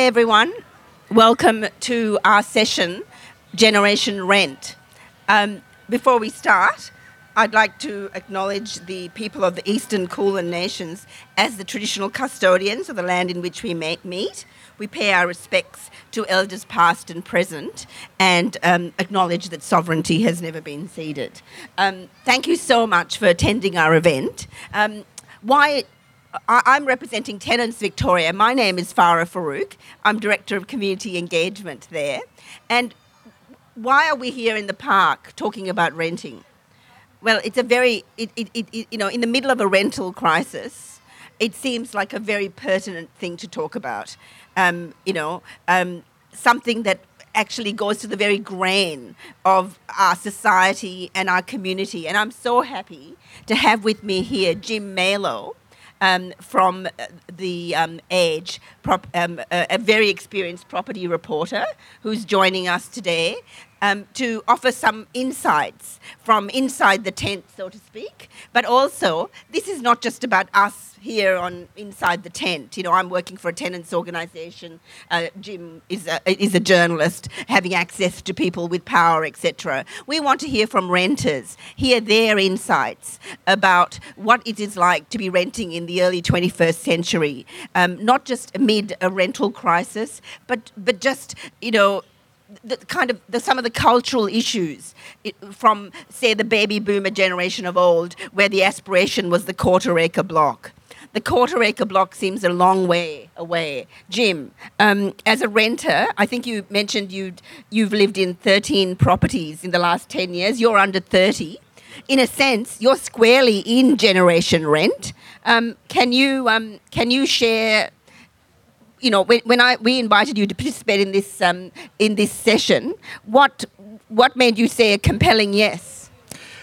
Hi, everyone. Welcome to our session, Generation Rent. Um, before we start, I'd like to acknowledge the people of the Eastern Kulin Nations as the traditional custodians of the land in which we meet. We pay our respects to elders past and present and um, acknowledge that sovereignty has never been ceded. Um, thank you so much for attending our event. Um, why I'm representing Tenants Victoria. My name is Farah Farouque. I'm Director of Community Engagement there. And why are we here in the park talking about renting? Well, it's a very, it, it, it, you know, in the middle of a rental crisis, it seems like a very pertinent thing to talk about. Um, you know, um, something that actually goes to the very grain of our society and our community. And I'm so happy to have with me here Jim Malo um, from uh, the um, Age, prop, um, a, a very experienced property reporter who's joining us today um, to offer some insights from inside the tent, so to speak. But also, this is not just about us here on inside the tent. You know, I'm working for a tenants organisation. Uh, Jim is a, is a journalist, having access to people with power, etc. We want to hear from renters, hear their insights about what it is like to be renting in the early 21st century, um, not just amid a rental crisis, but but just you know the kind of the, some of the cultural issues from say the baby boomer generation of old where the aspiration was the quarter acre block. The quarter acre block seems a long way away. Jim um, as a renter i think you mentioned you you've lived in 13 properties in the last 10 years. You're under 30 in a sense you're squarely in generation rent. Um, can you um, can you share you know, when, when I we invited you to participate in this um, in this session, what what made you say a compelling yes?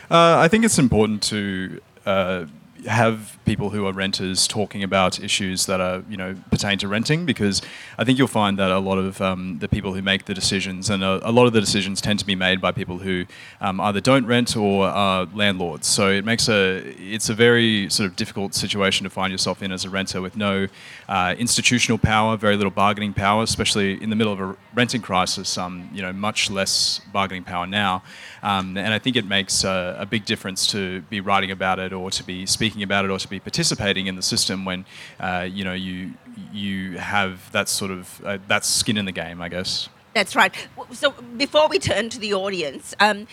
Uh, I think it's important to uh, have people who are renters talking about issues that are, you know, pertain to renting because I think you'll find that a lot of um, the people who make the decisions and a, a lot of the decisions tend to be made by people who um, either don't rent or are landlords. So it makes a it's a very sort of difficult situation to find yourself in as a renter with no uh, institutional power, very little bargaining power, especially in the middle of a renting crisis. Um, you know, much less bargaining power now, um, and I think it makes uh, a big difference to be writing about it or to be speaking about it or to be participating in the system when uh, you know you you have that sort of uh, that skin in the game, I guess. That's right. So before we turn to the audience, um,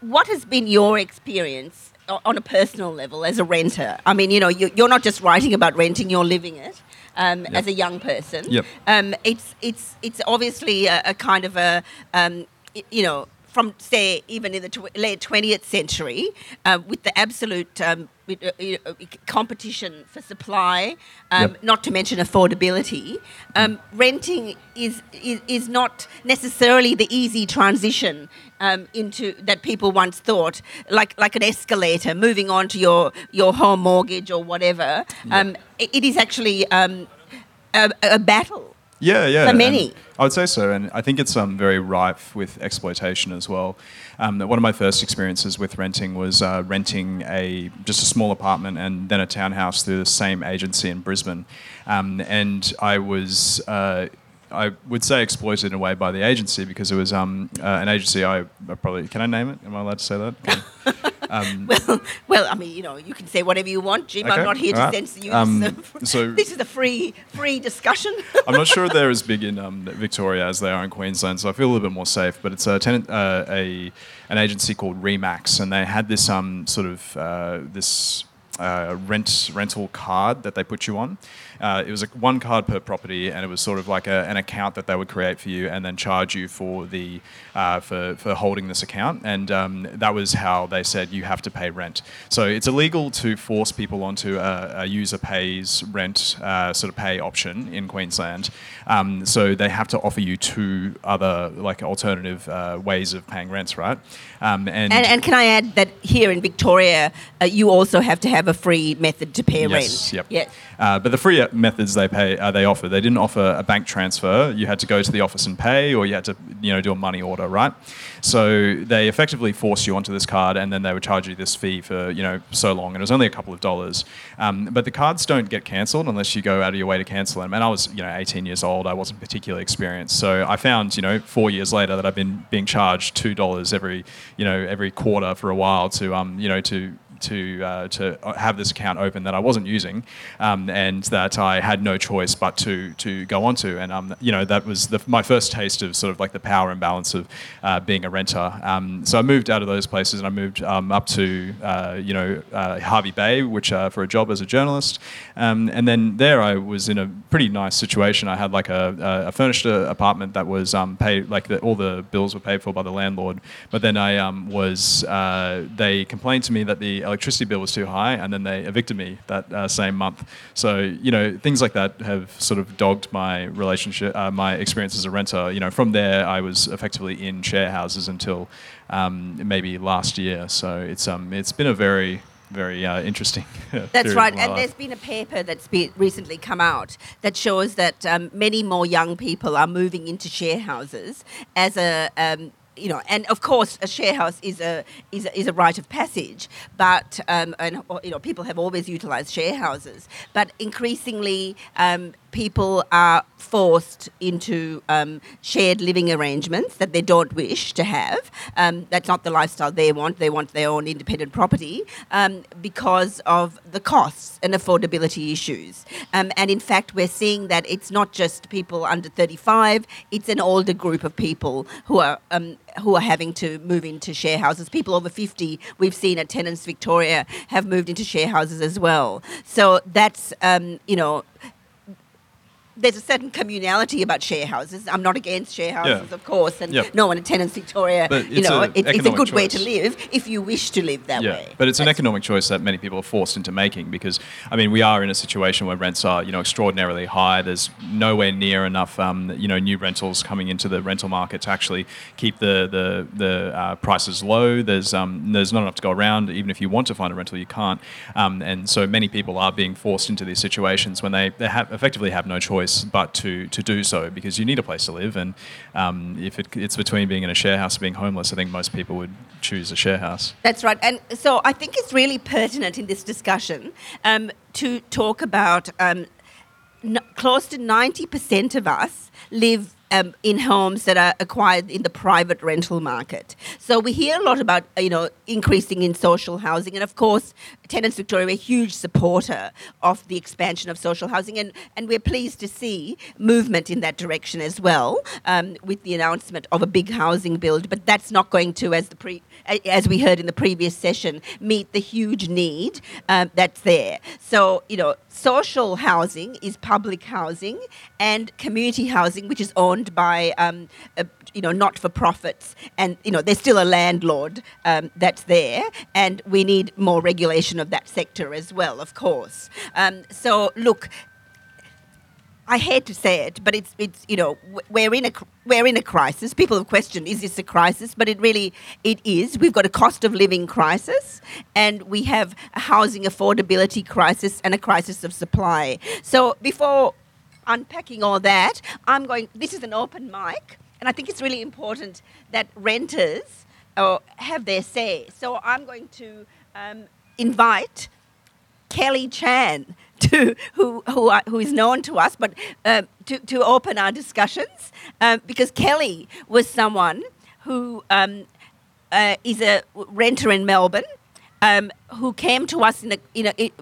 what has been your experience on a personal level as a renter? I mean, you know, you, you're not just writing about renting; you're living it. Um, As a young person, Yep. um, it's it's it's obviously a, a kind of a um, you know from say even in the tw- late 20th century uh, with the absolute um, with, uh, know, competition for supply um, Yep. not to mention affordability um, renting is, is is not necessarily the easy transition um, into that people once thought like like an escalator moving on to your your home mortgage or whatever um, it, it is actually um, a, a battle Yeah, yeah. For many. I would say so, and I think it's um, very rife with exploitation as well. Um, one of my first experiences with renting was uh, renting a just a small apartment and then a townhouse through the same agency in Brisbane, um, and I was. Uh, I would say exploited in a way by the agency because it was um, uh, an agency I, I probably can I name it? Am I allowed to say that? Okay. Um, Well, well, I mean, you know, you can say whatever you want, Jim. I'm not here to right. censor you. Um, this, is a, so- this is a free, free discussion. I'm not sure they're as big in um, Victoria as they are in Queensland, so I feel a little bit more safe. But it's a tenant, uh, a an agency called Remax, and they had this um, sort of uh, this uh, rent rental card that they put you on. Uh, it was a, one card per property, and it was sort of like a, an account that they would create for you, and then charge you for the uh, for for holding this account. And um, that was how they said you have to pay rent. So it's illegal to force people onto a, a user pays rent uh, sort of pay option in Queensland. Um, so they have to offer you two other like alternative uh, ways of paying rents, right? Um, and, and, and can I add that here in Victoria, uh, you also have to have a free method to pay yes, rent. Yep. Yes. Uh, but the free methods they pay uh, they offer. They didn't offer a bank transfer. You had to go to the office and pay, or you had to you know do a money order, right? So they effectively force you onto this card, and then they would charge you this fee for you know so long, and it was only a couple of dollars. Um, but the cards don't get cancelled unless you go out of your way to cancel them. And I was you know 18 years old. I wasn't particularly experienced, so I found you know four years later that I've been being charged two dollars every you know every quarter for a while to um you know to to uh, to have this account open that I wasn't using, um, and that I had no choice but to to go onto. And um, you know that was the, my first taste of sort of like the power imbalance of uh, being a renter. Um, so I moved out of those places and I moved um, up to uh, you know uh, Hervey Bay, which uh, for a job as a journalist. Um, and then there I was in a pretty nice situation. I had like a, a furnished uh, apartment that was um, paid like the, all the bills were paid for by the landlord. But then I was they complained to me that the electricity bill was too high, and then they evicted me that uh, same month. So you know things like that have sort of dogged my relationship, uh, my experience as a renter. You know, from there I was effectively in share houses until um, maybe last year. So it's um it's been a very very uh, interesting. that's right, and life. there's been a paper that's been recently come out that shows that um, many more young people are moving into share houses as a um, you know, and of course, a share house is a is a, is a rite of passage. But um, and you know, people have always utilised share houses, but increasingly, um, people are forced into um, shared living arrangements that they don't wish to have. Um, that's not the lifestyle they want. They want their own independent property um, because of the costs and affordability issues. Um, and in fact, we're seeing that it's not just people under 35, it's an older group of people who are um, who are having to move into share houses. People over 50, we've seen at Tenants Victoria, have moved into share houses as well. So that's, um, you know, there's a certain communality about share houses. I'm not against share houses, yeah. of course, and yep. no one in Tenants Victoria, you know, it, it's a good choice. way to live if you wish to live that yeah. way. But it's That's an economic choice that many people are forced into making because, I mean, we are in a situation where rents are, you know, extraordinarily high. There's nowhere near enough, um, you know, new rentals coming into the rental market to actually keep the the, the uh, prices low. There's um, there's not enough to go around. Even if you want to find a rental, you can't. Um, and so many people are being forced into these situations when they, they have effectively have no choice choice but to, to do so because you need a place to live. And um, if it, it's between being in a share house and being homeless, I think most people would choose a share house. That's right. And so I think it's really pertinent in this discussion um, to talk about um, n- close to 90% of us live um, in homes that are acquired in the private rental market. So we hear a lot about you know increasing in social housing, and of course, Tenants Victoria are a huge supporter of the expansion of social housing, and, and we're pleased to see movement in that direction as well um, with the announcement of a big housing build. But that's not going to, as the pre, as we heard in the previous session, meet the huge need um, that's there. So you know, social housing is public housing, and community housing, which is owned by um, you know not for profits, and you know there's still a landlord um, that's there, and we need more regulation of that sector as well, of course. Um, so look. I hate to say it, but it's it's you know we're in a we're in a crisis. People have questioned is this a crisis, but it really it is. We've got a cost of living crisis, and we have a housing affordability crisis and a crisis of supply. So before unpacking all that, I'm going, this is an open mic, and I think it's really important that renters uh, have their say. So I'm going to um, invite Kelly Chan, to, who, who, who is known to us, but uh, to, to open our discussions, uh, because Kelly was someone who um, uh, is a renter in Melbourne. Um, who came to us in a, in a,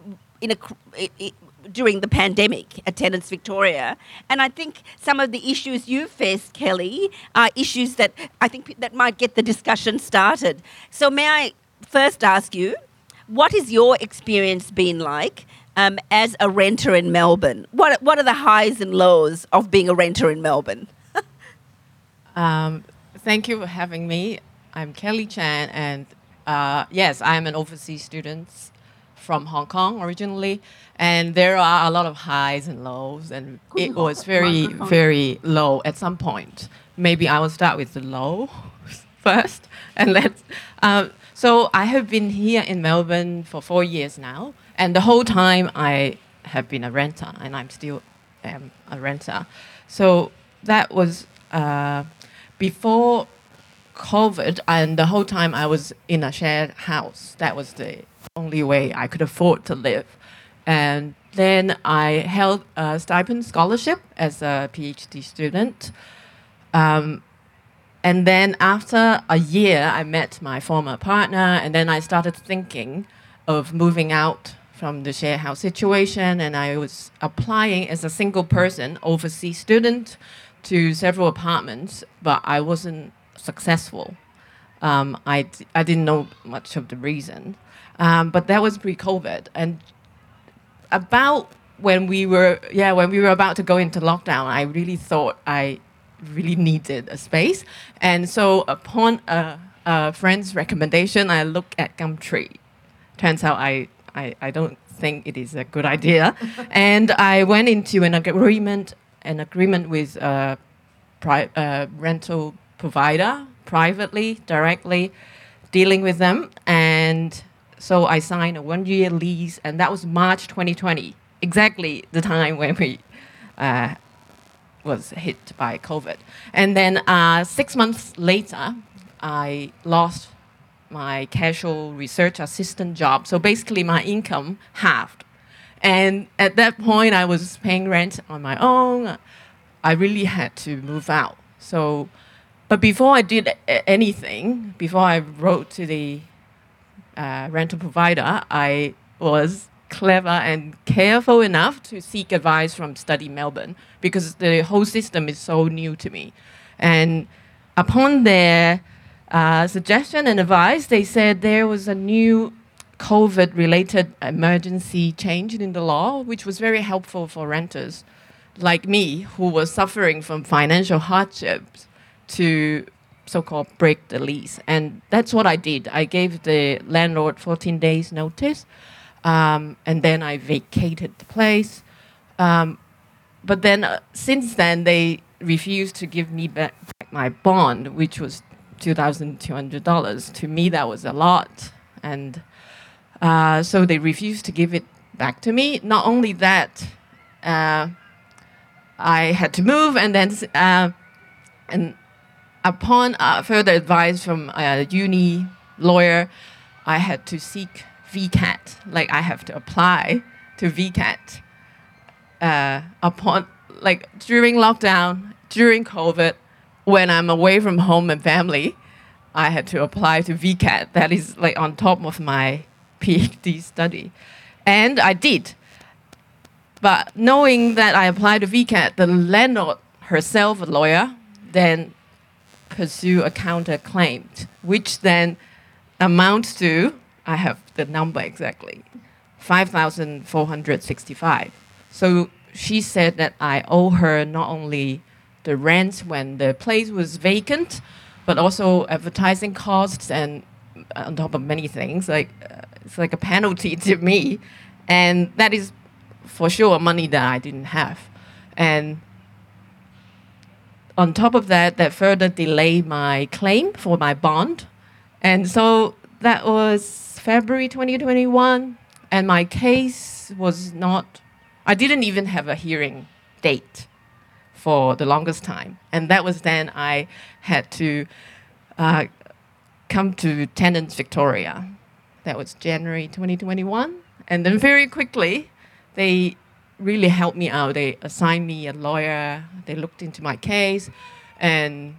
in a, during the pandemic at Tenants Victoria. And I think some of the issues you faced, Kelly, are issues that I think that might get the discussion started. So may I first ask you, what has your experience been like um, as a renter in Melbourne? What, what are the highs and lows of being a renter in Melbourne? Um, thank you for having me. I'm Kelly Chan, and uh, yes, I'm an overseas student from Hong Kong originally, and there are a lot of highs and lows, and it was very, very low at some point. Maybe I will start with the low first, and let's. Um, so I have been here in Melbourne for four years now, and the whole time I have been a renter, and I'm still am a renter. So that was uh, before COVID, and the whole time I was in a shared house. That was the only way I could afford to live. And then I held a stipend scholarship as a PhD student. Um, and then after a year, I met my former partner, and then I started thinking of moving out from the share house situation. And I was applying as a single person, overseas student, to several apartments, but I wasn't successful. Um, I d- I didn't know much of the reason. Um, but that was pre-COVID, and about when we were yeah when we were about to go into lockdown, I really thought I really needed a space, and so upon a, a friend's recommendation, I looked at Gumtree. Turns out I, I I don't think it is a good idea, and I went into an agreement an agreement with a pri- uh, rental provider privately directly dealing with them and so I signed a one year lease, and that was March 2020, exactly the time when we uh, was hit by COVID. And then uh, six months later, I lost my casual research assistant job. So basically, my income halved. And at that point, I was paying rent on my own. I really had to move out. So, but before I did anything, before I wrote to the uh, rental provider, I was clever and careful enough to seek advice from Study Melbourne because the whole system is so new to me. And upon their uh, suggestion and advice, they said there was a new COVID related emergency change in the law, which was very helpful for renters like me who was suffering from financial hardships to so-called break the lease. And that's what i did. I gave the landlord 14 days notice um, and then i vacated the place. Um, but then uh, since then they refused to give me back my bond which was $2200 to me that was a lot and uh, so they refused to give it back to me not only that uh, i had to move and then uh, and upon uh, further advice from a uni lawyer, I had to seek VCAT. Like I have to apply to VCAT. Uh, upon like during lockdown, during COVID, when I'm away from home and family, I had to apply to VCAT. That is like on top of my PhD study, and I did. But knowing that I applied to VCAT, the landlord herself, a lawyer, then pursue a counterclaim, which then amounts to, I have the number exactly, 5,465. So she said that I owe her not only the rent when the place was vacant, but also advertising costs and on top of many things. Like uh, it's like a penalty to me, and that is for sure money that I didn't have, and on top of that, that further delayed my claim for my bond. And so that was February 2021. And my case was not, I didn't even have a hearing date for the longest time. And that was then I had to uh, come to Tenants Victoria. That was January 2021. And then very quickly, they really helped me out. They assigned me a lawyer. They looked into my case, and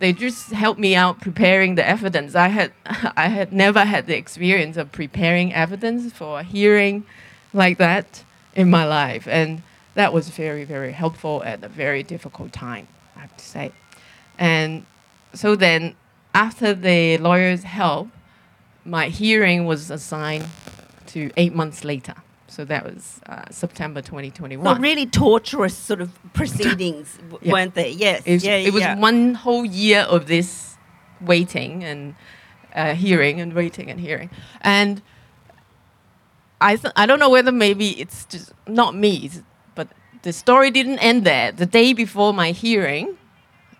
they just helped me out preparing the evidence. I had I had never had the experience of preparing evidence for a hearing like that in my life, and that was very very helpful at a very difficult time. I have to say, and so then after the lawyer's help, my hearing was assigned to eight months later. So that was uh, September 2021. Well, really torturous sort of proceedings, w- Yeah. weren't they? Yes. It was, yeah, it was yeah. one whole year of this waiting and uh, hearing and waiting and hearing. And I, th- I don't know whether maybe it's just not me, it's- the story didn't end there. The day before my hearing,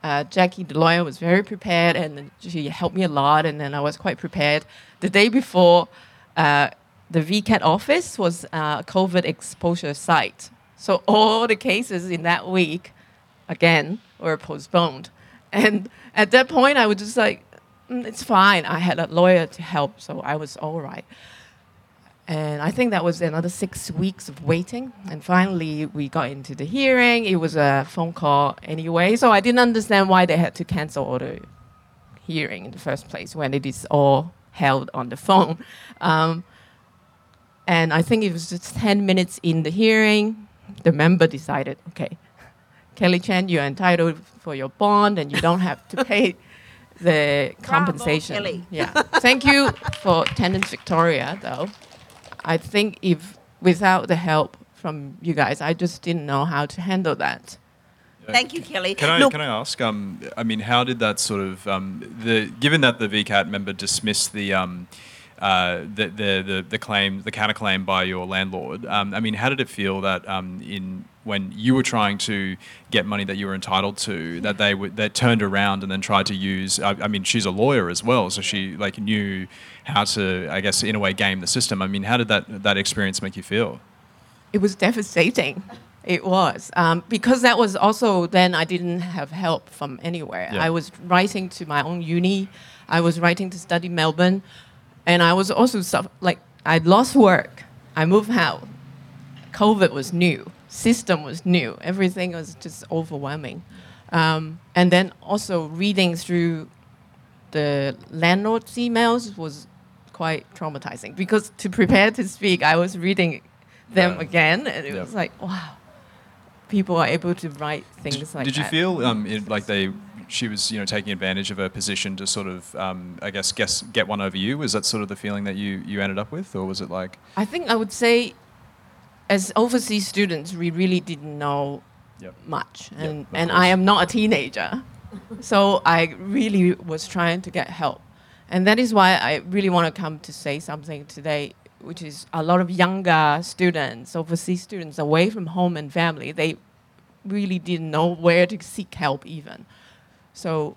uh, Jackie, the lawyer, was very prepared and she helped me a lot, and then I was quite prepared. The day before, uh, the VCAT office was uh, a COVID exposure site. So all the cases in that week, again, were postponed. And at that point, I was just like, "Mm, it's fine. I had a lawyer to help, so I was all right. And I think that was another six weeks of waiting. And finally, we got into the hearing. It was a phone call anyway. So I didn't understand why they had to cancel all the hearing in the first place when it is all held on the phone. Um, and I think it was just 10 minutes in the hearing, the member decided, okay, Kelly Chan, you're entitled for your bond and you don't have to pay the compensation. Kelly. Yeah. Thank you for Tenants Victoria, though. I think if without the help from you guys, I just didn't know how to handle that. Thank you, Kelly. Can I, Look, can I ask? Um, I mean, how did that sort of um, the given that the VCAT member dismissed the um, uh, the, the the the claim the counterclaim by your landlord? Um, I mean, how did it feel that um, in when you were trying to get money that you were entitled to, that they would that turned around and then tried to use? I, I mean, she's a lawyer as well, so she like knew how to, I guess, in a way, game the system. I mean, how did that that experience make you feel? it was devastating. It was um, because that was also then I didn't have help from anywhere. Yeah. I was writing to my own uni, I was writing to study Melbourne, and I was also suff- like I lost work. I moved out. COVID was new. System was new. Everything was just overwhelming. Um, and then also reading through the landlord's emails was quite traumatizing because to prepare to speak, I was reading them Yeah. again, and it Yeah. was like, wow, people are able to write things like that. Did you that. feel um, it, like they she was you know taking advantage of her position to sort of um, I guess guess get one over you? Was that sort of the feeling that you you ended up with, or was it like I think I would say, as overseas students, we really didn't know Yep. much, and of and course. I am not a teenager, so I really was trying to get help, and that is why I really want to come to say something today, which is a lot of younger students, overseas students, away from home and family, they really didn't know where to seek help even, so.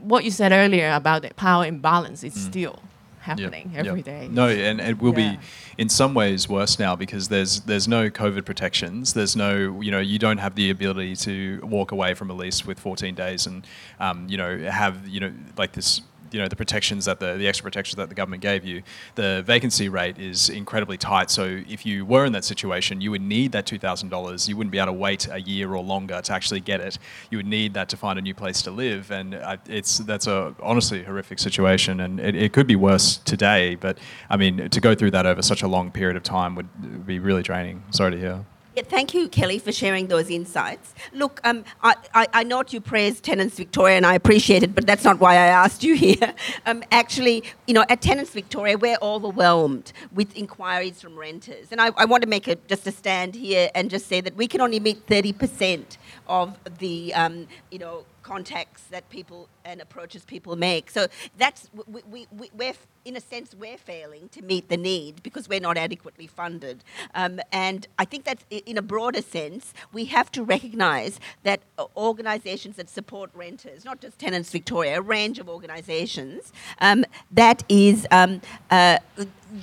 What you said earlier about the power imbalance is still happening Yep, every yep. day. No, and it will Yeah. be in some ways worse now because there's there's no COVID protections. There's no you know you don't have the ability to walk away from a lease with 14 days and um, you know have you know like this you know the protections that the the extra protections that the government gave you. The vacancy rate is incredibly tight. So if you were in that situation, you would need that two thousand dollars. You wouldn't be able to wait a year or longer to actually get it. You would need that to find a new place to live, and uh, it's that's a honestly horrific situation, and it, it could be worse today. But I mean, to go through that over such a long period of time would be really draining. Sorry to hear. Thank you, Kelly, for sharing those insights. Look, um, I, I, I note you praised Tenants Victoria, and I appreciate it, but that's not why I asked you here. Um, actually, you know, at Tenants Victoria, we're overwhelmed with inquiries from renters. And I, I want to make a, just a stand here and just say that we can only meet 30% of the, um, you know, contacts that people and approaches people make. So that's we, we, we, we're in a sense we're failing to meet the need because we're not adequately funded. Um, and I think that in a broader sense we have to recognise that uh, organisations that support renters, not just Tenants Victoria, a range of organisations, um, that is. Um, uh,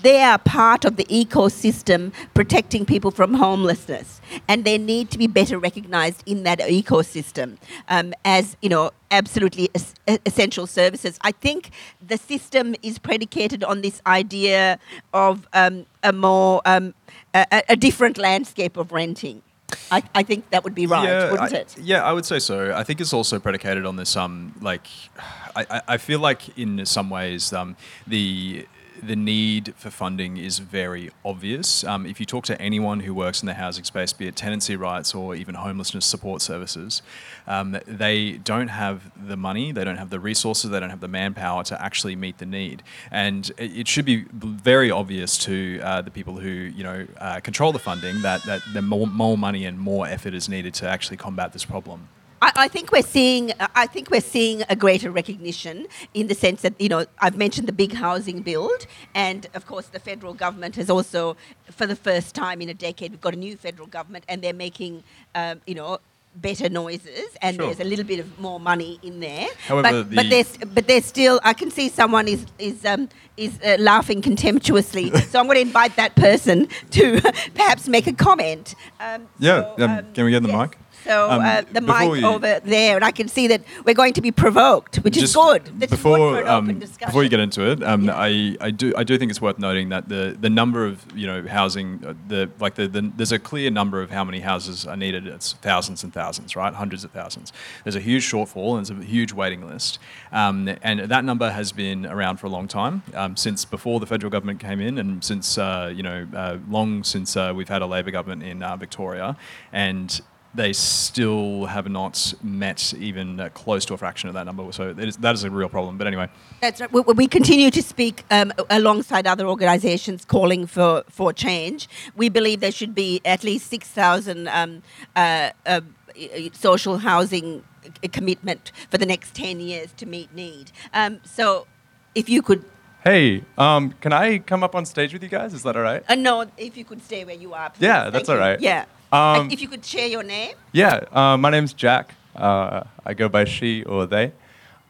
they are part of the ecosystem protecting people from homelessness, and they need to be better recognised in that ecosystem um, as you know absolutely es- essential services. I think the system is predicated on this idea of um, a more um, a, a- different landscape of renting. I, I think that would be right, wouldn't I, it? Yeah, I would say so. I think it's also predicated on this. Um, like, I, I- I feel like in some ways, um, the the need for funding is very obvious. Um, if you talk to anyone who works in the housing space, be it tenancy rights or even homelessness support services, um, they don't have the money, they don't have the resources, they don't have the manpower to actually meet the need. And it, should be very obvious to uh, the people who you know uh, control the funding that that the more, more money and more effort is needed to actually combat this problem. I, I think we're seeing. I think we're seeing a greater recognition in the sense that you know I've mentioned the big housing build, and of course the federal government has also, for the first time in a decade, we've got a new federal government, and they're making, um, you know. Better noises, and Sure. there's a little bit of more money in there. However, but, but the- there's but there's still. I can see someone is is um, is uh, laughing contemptuously. so I'm going to invite that person to perhaps make a comment. Um, Yeah, so, um, can we get the yes. mic? So Um, uh, the mic we- over there, and I can see that we're going to be provoked, which is good. This is before, good um, before you get into it, um, Yeah. I, I do I do think it's worth noting that the, the number of you know housing uh, the like the, the there's a clear number of how many houses are needed. It's thousands and thousands, right? Hundreds of thousands. There's a huge shortfall and there's a huge waiting list, um, and that number has been around for a long time um, since before the federal government came in, and since uh, you know uh, long since uh, we've had a Labor government in uh, Victoria, and they still have not met even uh, close to a fraction of that number. So that is, that is a real problem. But anyway, That's right. We, we continue to speak um, alongside other organisations calling for, for change. We believe there should be at least 6,000 um, uh, uh, social housing c- commitment for the next 10 years to meet need. Um, so if you could, Hey, um, can I come up on stage with you guys? Is that all right? uh, no, if you could stay where you are. Please. Yeah, Thank that's you. all right. Yeah. Um, if you could share your name. Yeah, uh, my name's Jack. Uh, I go by she or they.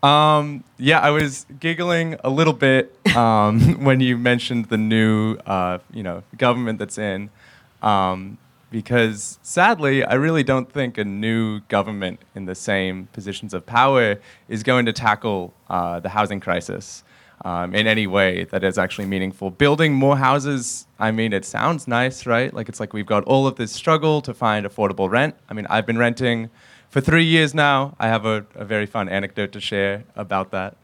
Um, yeah, I was giggling a little bit um, when you mentioned the new, uh, you know, government that's in, um, because sadly, I really don't think a new government in the same positions of power is going to tackle uh, the housing crisis. Um, in any way that is actually meaningful. Building more houses, I mean, it sounds nice, right? Like it's like we've got all of this struggle to find affordable rent. I mean, I've been renting for three years now. I have a, a very fun anecdote to share about that.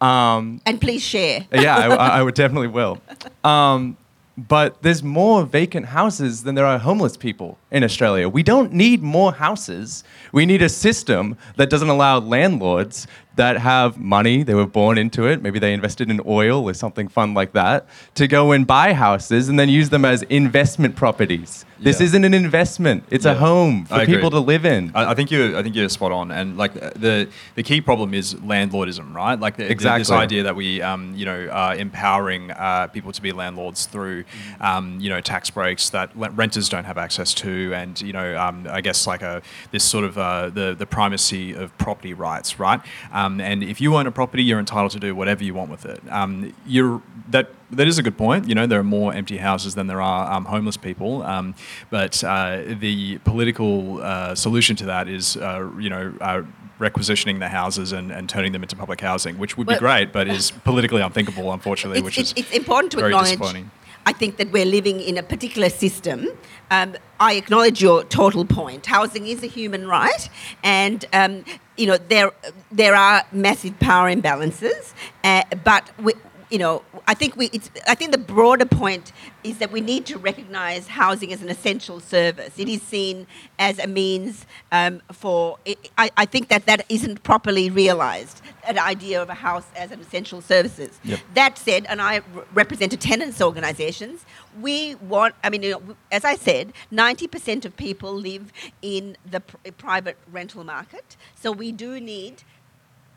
Um, And please share. yeah, I, I- I would definitely will. Um, but there's more vacant houses than there are homeless people in Australia. We don't need more houses. We need a system that doesn't allow landlords that have money, they were born into it, maybe they invested in oil or something fun like that, to go and buy houses and then use them as investment properties. This Yeah. isn't an investment, it's a home for people to live in. I, I think you I think you're spot on, and like the the key problem is landlordism, right? Like the, the- this idea that we um, you know are empowering uh, people to be landlords through um, you know tax breaks that renters don't have access to, and you know um, I guess like a this sort of uh, the the primacy of property rights, right? Um, and if you own a property, you're entitled to do whatever you want with it. Um, you're that that is a good point. You know, there are more empty houses than there are um, homeless people. Um, but uh, the political uh, solution to that is, uh, you know, uh, requisitioning the houses and, and turning them into public housing, which would be great, but is politically unthinkable, unfortunately, it's, which it's, is it's important to very acknowledge. disappointing. I think that we're living in a particular system. Um, I acknowledge your total point. Housing is a human right, and um, you know there there are massive power imbalances. Uh, but we, you know, I think we. It's, I think the broader point is that we need to recognise housing as an essential service. It is seen as a means um, for. I, I think that that isn't properly realised. That idea of a house as an essential services. Yep. That said, and I re- represent tenants organisations, we want, I mean, you know, as I said, 90% of people live in the pr- private rental market. So we do need,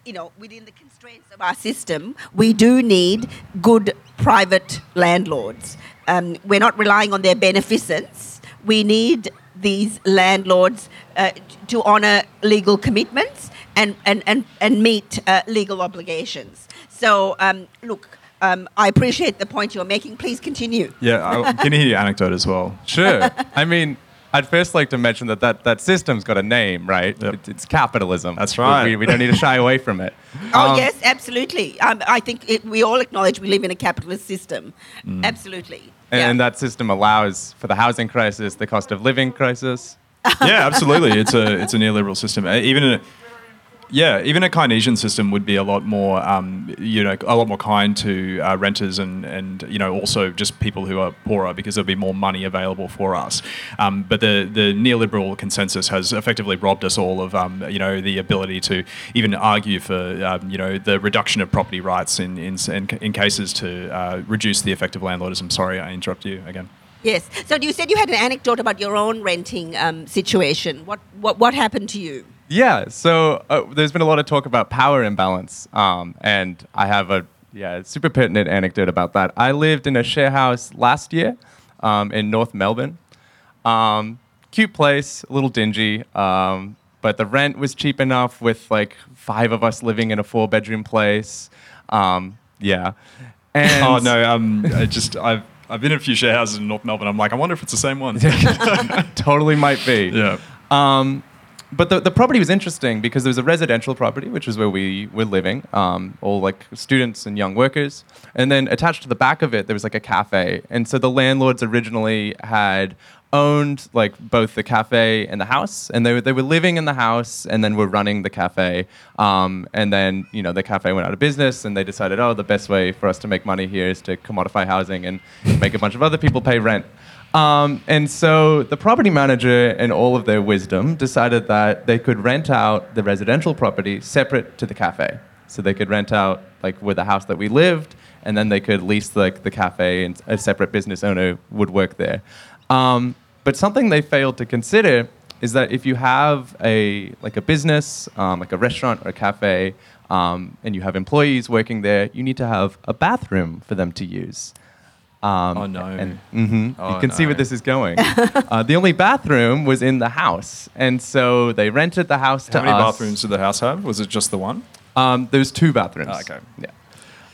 you know, within the constraints of our system, we do need good private landlords. Um, we're not relying on their beneficence. We need these landlords uh, to honour legal commitments and, and, and, and meet uh, legal obligations. So, um, look, um, I appreciate the point you're making. Please continue. Yeah, I, can you hear your anecdote as well? Sure. I mean, I'd first like to mention that that, that system's got a name, right? Yep. It's, it's capitalism. That's right. We, we don't need to shy away from it. Oh, Um, yes, absolutely. Um, I think it, we all acknowledge we live in a capitalist system. Mm. Absolutely. And, Yeah. and that system allows for the housing crisis, the cost of living crisis. yeah, absolutely. It's a it's a neoliberal system. Uh, Even in a, Yeah, even a Keynesian system would be a lot more, um, you know, a lot more kind to uh, renters and, and you know also just people who are poorer because there'll be more money available for us. Um, but the the neoliberal consensus has effectively robbed us all of um, you know the ability to even argue for um, you know the reduction of property rights in in, in, in cases to uh, reduce the effect of landlordism. Sorry, I interrupt you again. Yes. So you said you had an anecdote about your own renting um, situation. What, what what happened to you? Yeah, so uh, there's been a lot of talk about power imbalance, um, and I have a yeah super pertinent anecdote about that. I lived in a share house last year um, in North Melbourne. Um, cute place, a little dingy, um, but the rent was cheap enough with like five of us living in a four bedroom place. Um, yeah, and Oh no, um, I just I've I've been in a few share houses in North Melbourne. I'm like, I wonder if it's the same one. totally might be. yeah. Um, but the, the property was interesting because there was a residential property, which was where we were living, um, all like students and young workers. And then attached to the back of it, there was like a cafe. And so the landlords originally had owned like both the cafe and the house and they were, they were living in the house and then were running the cafe um, and then you know the cafe went out of business and they decided oh the best way for us to make money here is to commodify housing and make a bunch of other people pay rent um, and so the property manager, in all of their wisdom, decided that they could rent out the residential property separate to the cafe. So they could rent out like with the house that we lived, and then they could lease like the cafe, and a separate business owner would work there. Um, but something they failed to consider is that if you have a like a business, um, like a restaurant or a cafe, um, and you have employees working there, you need to have a bathroom for them to use. Um, Oh, no. And, mhm, Oh, you can see where this is going. uh, the only bathroom was in the house, and so they rented the house to us. How many bathrooms did the house have? Was it just the one? Um, there's two bathrooms. Ah, okay. Yeah.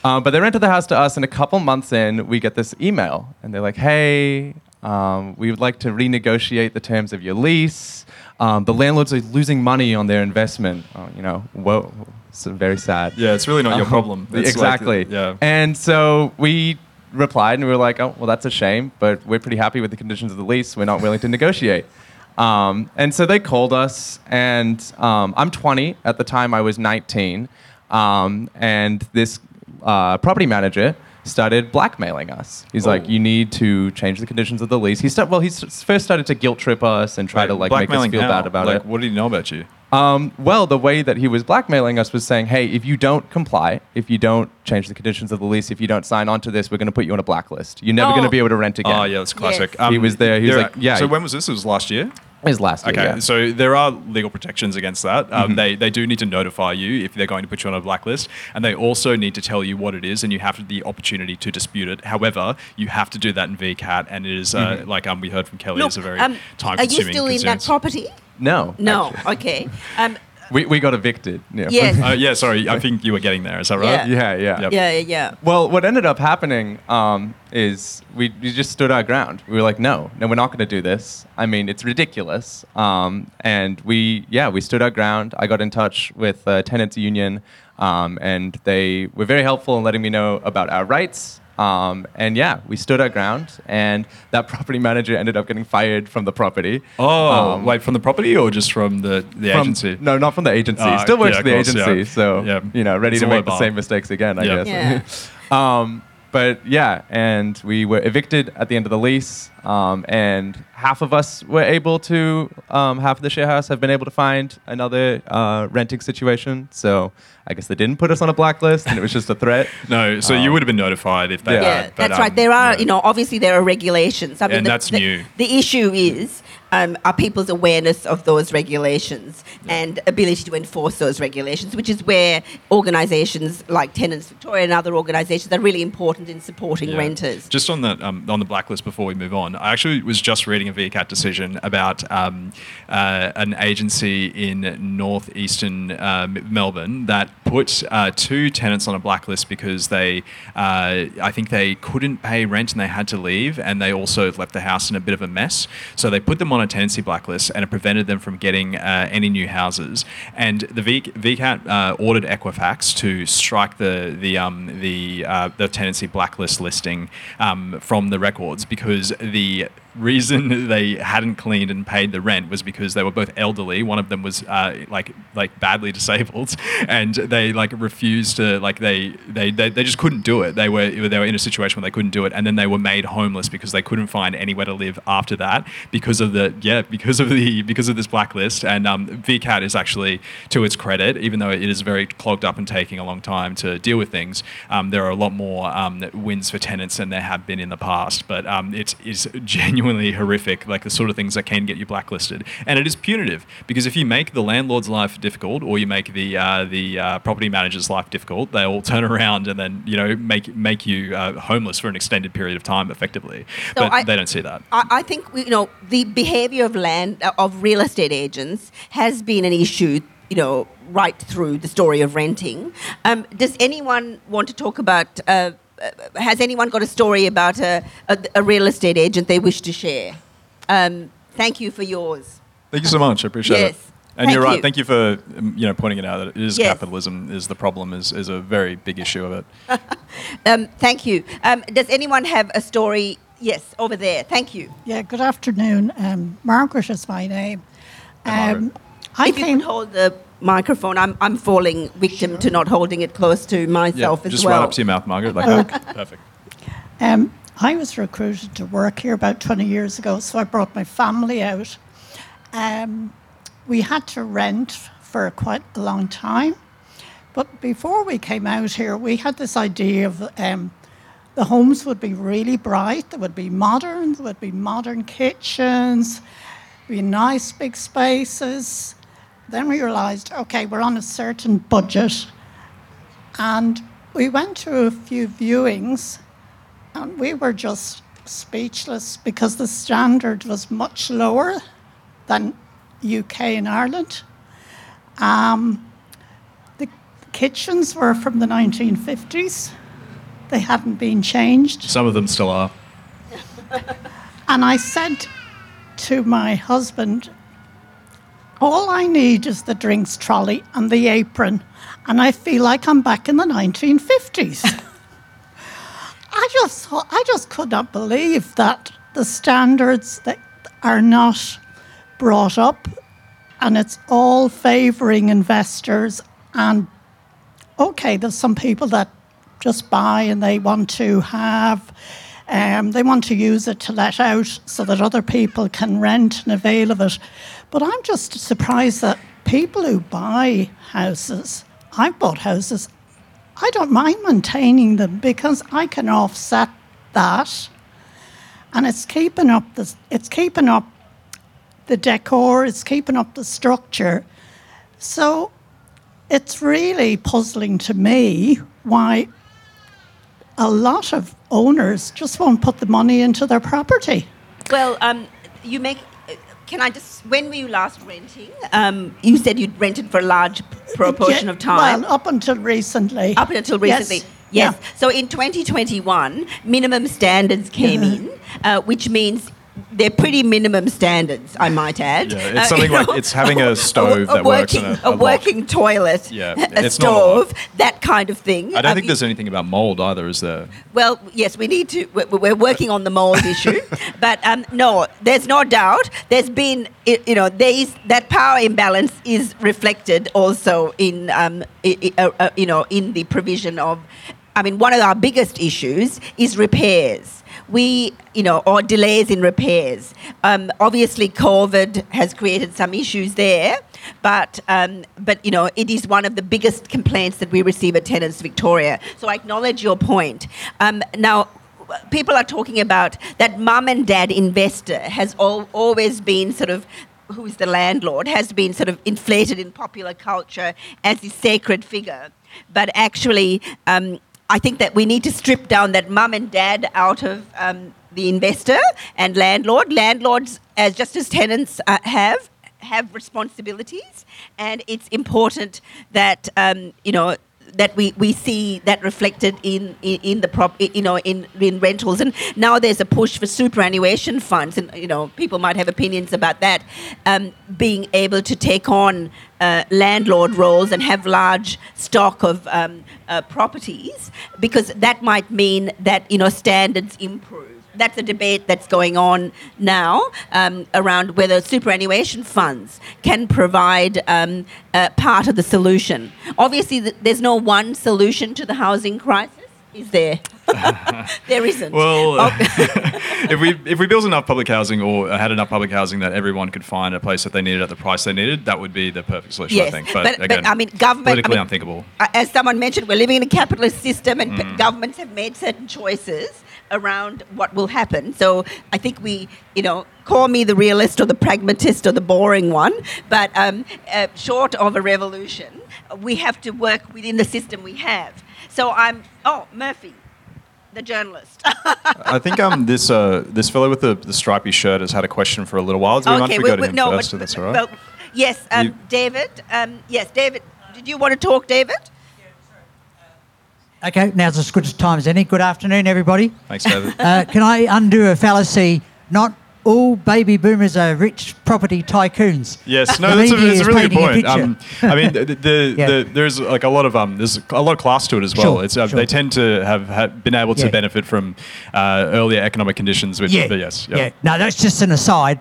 Um, but they rented the house to us, and a couple months in, we get this email, and they're like, "Hey, um, we would like to renegotiate the terms of your lease. Um, the landlords are losing money on their investment. Oh, you know, whoa, it's very sad. Yeah, it's really not your Um, problem. It's like- exactly. yeah. And so we replied and we were like, oh, well, that's a shame, but we're pretty happy with the conditions of the lease. We're not willing to negotiate. Um, and so they called us, and um, I'm 20. At the time, I was 19. Um, and this uh, property manager started blackmailing us. He's like, Oh. you need to change the conditions of the lease. He start, well, he first started to guilt trip us and try Wait, to like make us feel bad about like, it. What did he know about you? Um, well, the way that he was blackmailing us was saying, hey, if you don't comply, if you don't change the conditions of the lease, if you don't sign on to this, we're going to put you on a blacklist. You're never Oh. going to be able to rent again. Oh, yeah, that's classic. Yes. He was there, he was like, yeah. So when was this? It was last year. His last year. Okay, yeah. so there are legal protections against that. Um, Mm-hmm. They they do need to notify you if they're going to put you on a blacklist, and they also need to tell you what it is, and you have the opportunity to dispute it. However, you have to do that in VCAT, and it is uh, Mm-hmm. like um, we heard from Kelly, Look, is a very um, are you time-consuming. still in that property? No. No. actually. Okay. Um, We, we got evicted. Yeah. Yes. Uh, yeah, sorry, I think you were getting there. Is that right? Yeah. yeah, yeah. Yep. yeah, yeah, yeah. Well, what ended up happening um, is we, we just stood our ground. We were like, no, no, we're not going to do this. I mean, it's ridiculous. Um, and we, yeah, we stood our ground. I got in touch with uh, tenants union, um, and they were very helpful in letting me know about our rights. Um, and yeah, we stood our ground, and that property manager ended up getting fired from the property. Oh, Um, wait, from the property or just from the, the from- agency? No, not from the agency. Ah, Still works yeah, for the course, agency, yeah. so Yeah. you know, ready It's to a make the mobile. same mistakes again. I Yeah. guess. um, but yeah, and we were evicted at the end of the lease, um, and half of us were able to, um, half of the share house have been able to find another uh, renting situation. So I guess they didn't put us on a blacklist, and it was just a threat. No, so you Um, would have been notified if they Yeah. Yeah, had. but, that's right. um, There are, yeah. you know, obviously there are regulations. I mean, And the, that's the, new. The issue is um, are people's awareness of those regulations and ability to enforce those regulations, which is where organisations like Tenants Victoria and other organisations are really important in supporting Yeah. renters. Just on the um, on the blacklist before we move on, I actually was just reading a VCAT decision about um, uh, an agency in northeastern um, Melbourne that put uh, two tenants on a blacklist because they, uh, I think they couldn't pay rent and they had to leave, and they also left the house in a bit of a mess. So they put them on a tenancy blacklist, and it prevented them from getting uh, any new houses. And the v- VCAT uh, ordered Equifax to strike the the um, the uh, the tenancy blacklist listing um, from the records because the reason they hadn't cleaned and paid the rent was because they were both elderly. One of them was uh, like like badly disabled, and they like refused to like they, they they they just couldn't do it. They were they were in a situation where they couldn't do it, and then they were made homeless because they couldn't find anywhere to live after that because of the yeah because of the because of this blacklist. And um, VCAT is actually to its credit, even though it is very clogged up and taking a long time to deal with things. Um, there are a lot more um, wins for tenants than there have been in the past, but um, it is genuinely horrific, like the sort of things that can get you blacklisted, and it is punitive because if you make the landlord's life difficult or you make the uh, the uh, property manager's life difficult, they will turn around and then you know make make you uh, homeless for an extended period of time, effectively. So but I- they don't see that. I, I think you know the behaviour of land uh, of real estate agents has been an issue. You know, right through the story of renting. Um, does anyone want to talk about? Uh, has anyone got a story about a, a, a real estate agent they wish to share? Um, thank you for yours. Thank you so much. I appreciate it. Yes. it. And Thank you're right. you. Thank you for um, you know pointing it out that it is Yes. capitalism is the problem is is a very big issue of it. Um, thank you. Um, does anyone have a story? Yes, over there. Thank you. Yeah, good afternoon. Um, Margaret is my name. Um, I if you came. could hold the microphone, I'm, I'm falling victim to not holding it close to Yeah, myself as just well. Just right up to your mouth, Margaret. Like that. Perfect. Um, I was recruited to work here about 20 years ago, so I brought my family out. Um, we had to rent for quite a long time, but before we came out here, we had this idea of um, the homes would be really bright, they would be modern, there would be modern kitchens, be nice big spaces. Then we realised, okay, we're on a certain budget, and we went to a few viewings and we were just speechless because the standard was much lower than UK and Ireland. Um, the kitchens were from the 1950s. They hadn't been changed. Some of them still are. And I said to my husband, all I need is the drinks trolley and the apron, and I feel like I'm back in the 1950s. I just, I just could not believe that the standards that are not brought up, and it's all favouring investors. And okay, there's some people that just buy and they want to have, um, they want to use it to let out so that other people can rent and avail of it. But I'm just surprised that people who buy houses, I've bought houses, I don't mind maintaining them because I can offset that, and it's keeping up the it's keeping up the decor, it's keeping up the structure. So it's really puzzling to me why a lot of owners just won't put the money into their property. Well, um, you make. Uh, Can I just? When were you last renting? Um, you said you'd rented for a large proportion of time. Well, up until recently. up until recently. Yes. Yes. Yeah. So in 2021, minimum standards came in, uh, which means they're pretty minimum standards, I might add. Yeah, it's something like- it's having a stove that works working, and a- a lock. working toilet, Yeah, a a stove, that kind of thing. I don't Um, think there's anything about mold either, is there? well, yes, we need to. We're, we're working on the mold issue, but um, no, there's no doubt. There's been, you know, there is that power imbalance is reflected also in, um, uh, uh, you know, in the provision of. I mean, one of our biggest issues is repairs. We, you know, or delays in repairs. Um, obviously, COVID has created some issues there, but um, but you know, it is one of the biggest complaints that we receive at Tenants Victoria. So I acknowledge your point. Um, now, people are talking about that mum and dad investor has al- always been sort of who is the landlord has been sort of inflated in popular culture as this sacred figure but actually um, i think that we need to strip down that mum and dad out of um, the investor and landlord. Landlords as just as tenants uh, have have responsibilities. And it's important that um, you know that we, we see that reflected in, in, in the prop, you know, in, in rentals. And now there's a push for superannuation funds, and you know, people might have opinions about that, um, being able to take on uh, landlord roles and have large stock of um, uh, properties, because that might mean that you know standards improve that's a debate that's going on now um, around whether superannuation funds can provide um, uh, part of the solution. Obviously, th- there's no one solution to the housing crisis, is there? there isn't. Well, Oh. if we if we built enough public housing or had enough public housing that everyone could find a place that they needed at the price they needed, that would be the perfect solution, Yes, I think. But, but- but, again, I mean, government- I politically mean- unthinkable. Uh, as someone mentioned, we're living in a capitalist system, and Mm. governments have made certain choices around what will happen. So I think we, you know, call me the realist or the pragmatist or the boring one, but um, uh, short of a revolution, we have to work within the system we have. So I'm, oh, Murphy, the journalist. I think um this uh this fellow with the, the stripy shirt has had a question for a little while. Do we mind if we go to him first? if that's all right. well, yes, um, You- David. Um, yes, David. Did you want to talk, David? Okay, now's as good a time as any. Good afternoon, everybody. Thanks, David. Uh, can I undo a fallacy? Not all baby boomers are rich property tycoons. Yes, no, that's a, that's a really good point. Um. I mean, the, the, Yeah. the, there's like a lot of um, there's a lot of class to it as well. Sure, it's uh, sure. they tend to have, have been able to Yeah. benefit from uh, earlier economic conditions. Which, yeah, but yes, yeah. No, that's just an aside.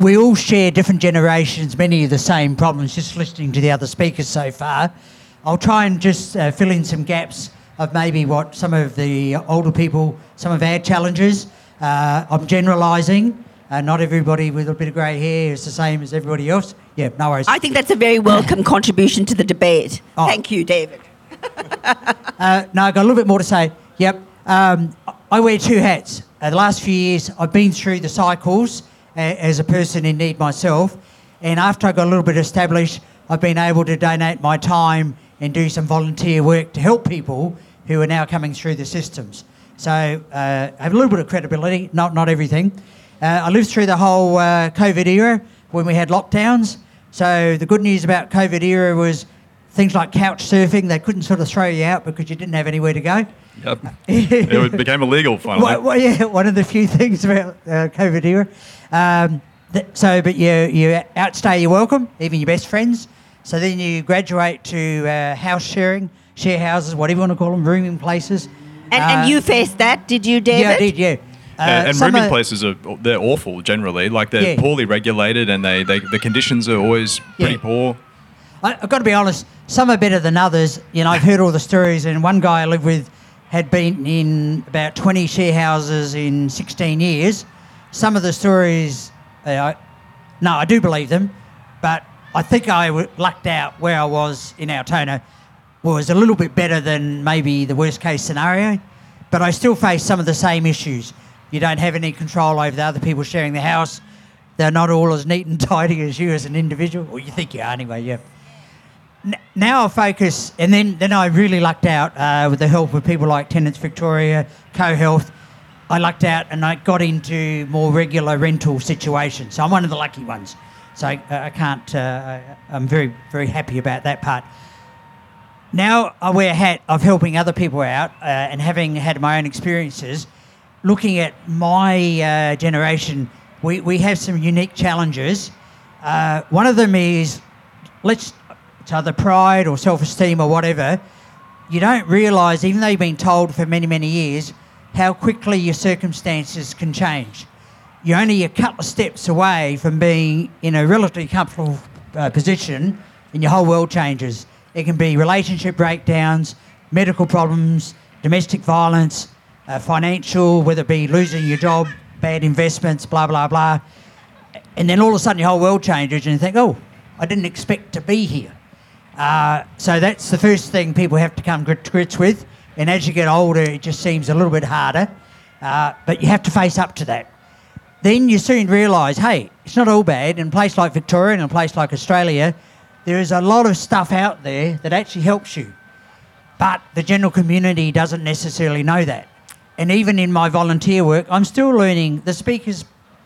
We all share different generations, many of the same problems. Just listening to the other speakers so far, I'll try and just uh, fill in some gaps of maybe what some of the older people, some of our challenges. Uh, I'm generalising. Uh, not everybody with a bit of grey hair is the same as everybody else. Yeah, no worries. I think that's a very welcome contribution to the debate. Oh. Thank you, David. Uh, no, I've got a little bit more to say. Yep. Um, I wear two hats. Uh, the last few years, I've been through the cycles uh, as a person in need myself. And after I got a little bit established, I've been able to donate my time and do some volunteer work to help people who are now coming through the systems. So uh, I have a little bit of credibility, not, not everything. Uh, I lived through the whole uh, COVID era when we had lockdowns. So the good news about COVID era was things like couch surfing, they couldn't sort of throw you out because you didn't have anywhere to go. Yep. it became illegal finally. Well, well, yeah, one of the few things about uh, COVID era. Um, th- so, but you you outstay your welcome, even your best friends. So then you graduate to uh, house sharing, share houses, whatever you want to call them, rooming places. And, Uh, and you faced that, did you, David? Yeah, I did. Yeah. Uh, and and rooming are- places are they're awful generally. Like they're Yeah. poorly regulated and they, they the conditions are always pretty Yeah. poor. I, I've got to be honest, some are better than others. You know, I've heard all the stories, and one guy I lived with had been in about 20 share houses in 16 years. Some of the stories, uh, I, no, I do believe them, but I think I lucked out where I was in Altona was a little bit better than maybe the worst case scenario, but I still face some of the same issues. You don't have any control over the other people sharing the house. They're not all as neat and tidy as you as an individual. Well, you think you are anyway, yeah. N- now I focus, and then, then I really lucked out uh, with the help of people like Tenants Victoria, Co-Health. I lucked out and I got into more regular rental situations. So I'm one of the lucky ones. So I, I can't, uh, I'm very, very happy about that part. Now I wear a hat of helping other people out uh, and having had my own experiences. Looking at my uh, generation, we, we have some unique challenges. Uh, one of them is let's it's either pride or self-esteem or whatever you don't realise even though you've been told for many many years how quickly your circumstances can change you're only a couple of steps away from being in a relatively comfortable uh, position and your whole world changes it can be relationship breakdowns medical problems domestic violence uh, financial whether it be losing your job bad investments blah blah blah and then all of a sudden your whole world changes and you think, oh, I didn't expect to be here. Uh, so that's the first thing people have to come to grips with. And as you get older, it just seems a little bit harder. Uh, but you have to face up to that. Then you soon realise, hey, it's not all bad. In a place like Victoria and a place like Australia, there is a lot of stuff out there that actually helps you. But the general community doesn't necessarily know that. And even in my volunteer work, I'm still learning. The speakers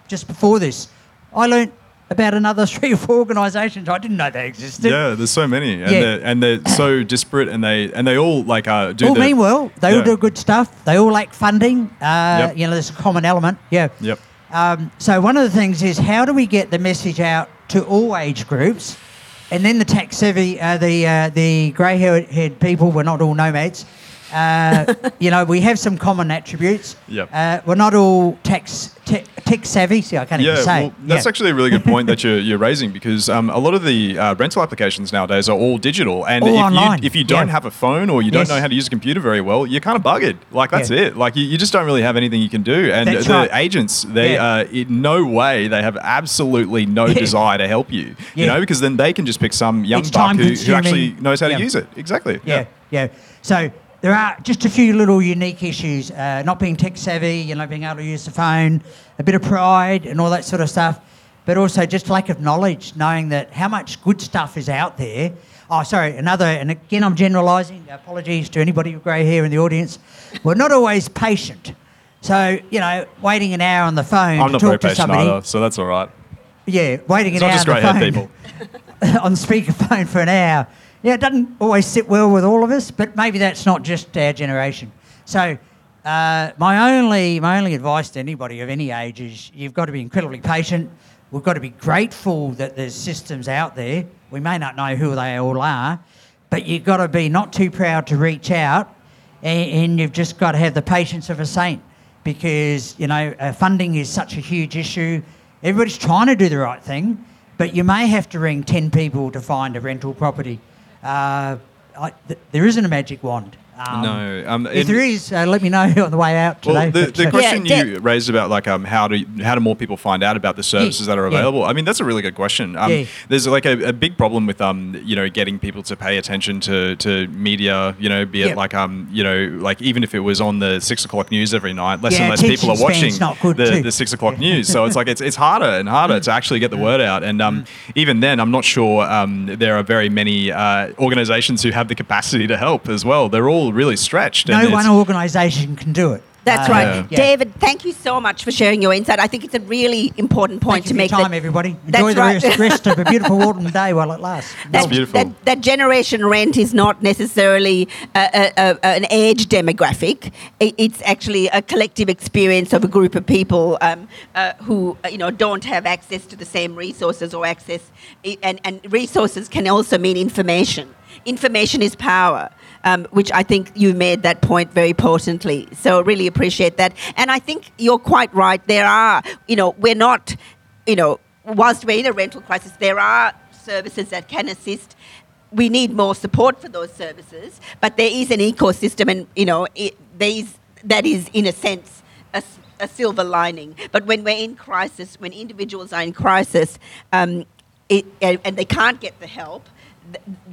just before this, I learnt about another three or four organisations. I didn't know they existed. Yeah, there's so many, and Yeah. they're and they're so disparate, and they and they all like uh, do all the mean well. They all do good stuff. They all lack funding. Uh, Yep. You know, there's a common element. Yeah. Yep. Um, so one of the things is how do we get the message out to all age groups, and then the tech savvy, uh, the uh, the grey haired people. We're not all nomads. Uh, you know, we have some common attributes. Yep. Uh, we're not all tech tech, tech savvy. See, I can't Yeah, even say. well, that's Yeah. actually a really good point that you're, you're raising because um, a lot of the uh, rental applications nowadays are all digital, and All if online, you if you don't yeah. have a phone or you don't Yes. know how to use a computer very well, you're kind of buggered. Like that's Yeah. it. Like you, you just don't really have anything you can do. And That's the right. agents, they uh, in no way they have absolutely no desire to help you. You know, because then they can just pick some young It's buck who, who actually knows how to use it. Exactly. Yeah, yeah. So there are just a few little unique issues. Uh, not being tech savvy, you know, being able to use the phone, a bit of pride and all that sort of stuff, but also just lack of knowledge, knowing that how much good stuff is out there. Oh, sorry, another, and again, I'm generalising. Apologies to anybody with grey hair in the audience. We're not always patient. So, you know, waiting an hour on the phone I'm to not talk very to patient somebody. either, so that's all right. Yeah, waiting It's an hour just on the phone people. on speakerphone for an hour. Yeah, it doesn't always sit well with all of us, but maybe that's not just our generation. So, uh, my only my only advice to anybody of any age is you've got to be incredibly patient. We've got to be grateful that there's systems out there. We may not know who they all are, but you've got to be not too proud to reach out, and, and you've just got to have the patience of a saint because you know uh, funding is such a huge issue. Everybody's trying to do the right thing, but you may have to ring ten people to find a rental property. Uh, I, th- there isn't a magic wand. Um, No, um, if there is, uh, let me know on the way out today. Well, the, the uh, question Yeah, you raised about like um, how do how do more people find out about the services that are yeah. available? I mean, that's a really good question. Um, Yeah. There's like a, a big problem with um, you know getting people to pay attention to, to media. You know, be it Yeah. like um, you know, like even if it was on the six o'clock news every night, less Yeah, and less people are watching span's not good the, the six o'clock news. So it's like it's it's harder and harder to actually get the word out. And um, even then, I'm not sure um, there are very many uh, organisations who have the capacity to help as well. They're all really stretched. no and one organisation can do it. That's Uh, right. yeah. David, thank you so much for sharing your insight. I think it's a really important point Thank you to for make. your time, that- everybody. That's Enjoy the right. rest, rest of a beautiful autumn day while it lasts. that, beautiful. That, that generation rent is not necessarily a, a, a, an age demographic. It's actually a collective experience of a group of people um, uh, who uh, you know don't have access to the same resources or access, and, and resources can also mean information. Information is power. Um, which I think you made that point very potently. So really appreciate that. And I think you're quite right. There are, you know, we're not, you know, whilst we're in a rental crisis, there are services that can assist. We need more support for those services, but there is an ecosystem, and you know, it, there is that is in a sense a silver lining. But when we're in crisis, when individuals are in crisis, um, it, and, they can't get the help,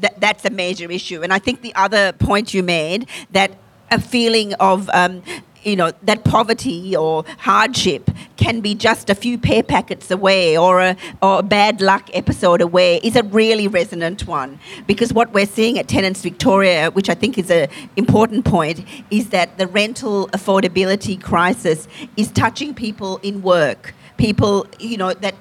th- that's a major issue. And I think the other point you made that a feeling of um, you know that poverty or hardship can be just a few pay packets away or a, or a bad luck episode away is a really resonant one because what we're seeing at Tenants Victoria, which I think is an important point, is that the rental affordability crisis is touching people in work. People, you know, that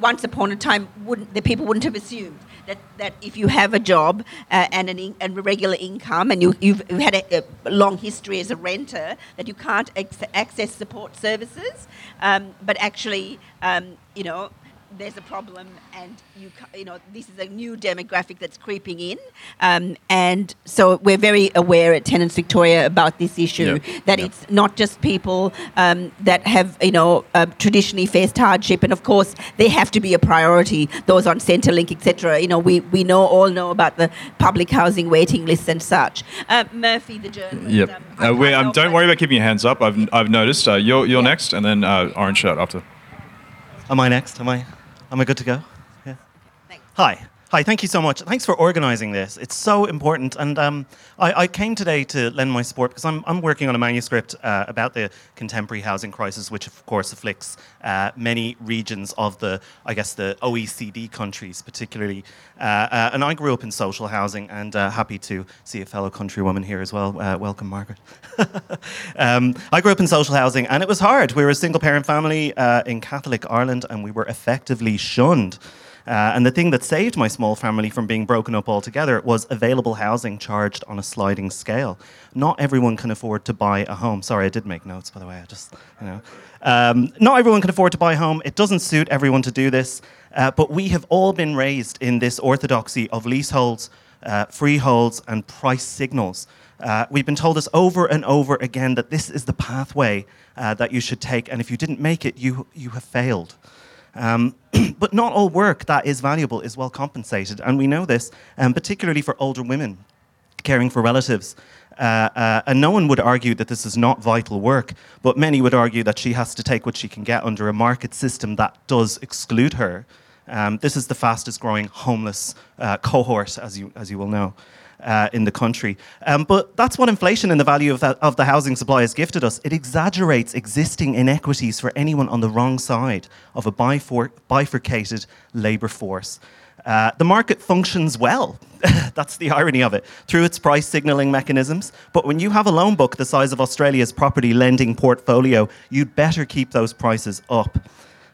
once upon a time wouldn't the people wouldn't have assumed that, that if you have a job uh, and an in, and a regular income and you, you've had a, a long history as a renter that you can't ex- access support services, um, but actually, um, you know, there's a problem and you you know this is a new demographic that's creeping in um, and so we're very aware at Tenants Victoria about this issue Yeah. that Yeah. it's not just people um, that have you know uh, traditionally faced hardship and of course they have to be a priority those on Centrelink etc you know we, we know all know about the public housing waiting lists and such uh, Murphy the journalist Yep. um, Uh, we, um, don't but- worry about keeping your hands up. I've, I've noticed. Uh, you're you're Yeah. next, and then uh, orange shirt after. Am I next? Am I? Am I good to go? Yeah. Thanks. Hi. Hi, thank you so much. Thanks for organising this. It's so important. And um, I, I, came today to lend my support because I'm, I'm working on a manuscript uh, about the contemporary housing crisis, which of course afflicts uh, many regions of the, I guess, the OECD countries particularly. Uh, uh, and I grew up in social housing and uh, happy to see a fellow countrywoman here as well. Uh, welcome, Margaret. um, I grew up in social housing and it was hard. We were a single parent family in Catholic Ireland and we were effectively shunned. Uh, and the thing that saved my small family from being broken up altogether was available housing charged on a sliding scale. Not everyone can afford to buy a home. Sorry, I did make notes, by the way. I just, you know. Um, not everyone can afford to buy a home. It doesn't suit everyone to do this. Uh, but we have all been raised in this orthodoxy of leaseholds, uh, freeholds, and price signals. Uh, we've been told this over and over again that this is the pathway uh, that you should take, and if you didn't make it, you, you have failed. Um, but not all work that is valuable is well compensated, and we know this, um, particularly for older women caring for relatives. Uh, uh, and no one would argue that this is not vital work, but many would argue that she has to take what she can get under a market system that does exclude her. Um, this is the fastest growing homeless uh, cohort, as you, as you will know uh, in the country. Um, but that's what inflation and the value of, that, of the housing supply has gifted us. It exaggerates existing inequities for anyone on the wrong side of a bifor- bifurcated labour force. Uh, the market functions well. That's the irony of it, through its price signaling mechanisms. But when you have a loan book the size of Australia's property lending portfolio, you'd better keep those prices up.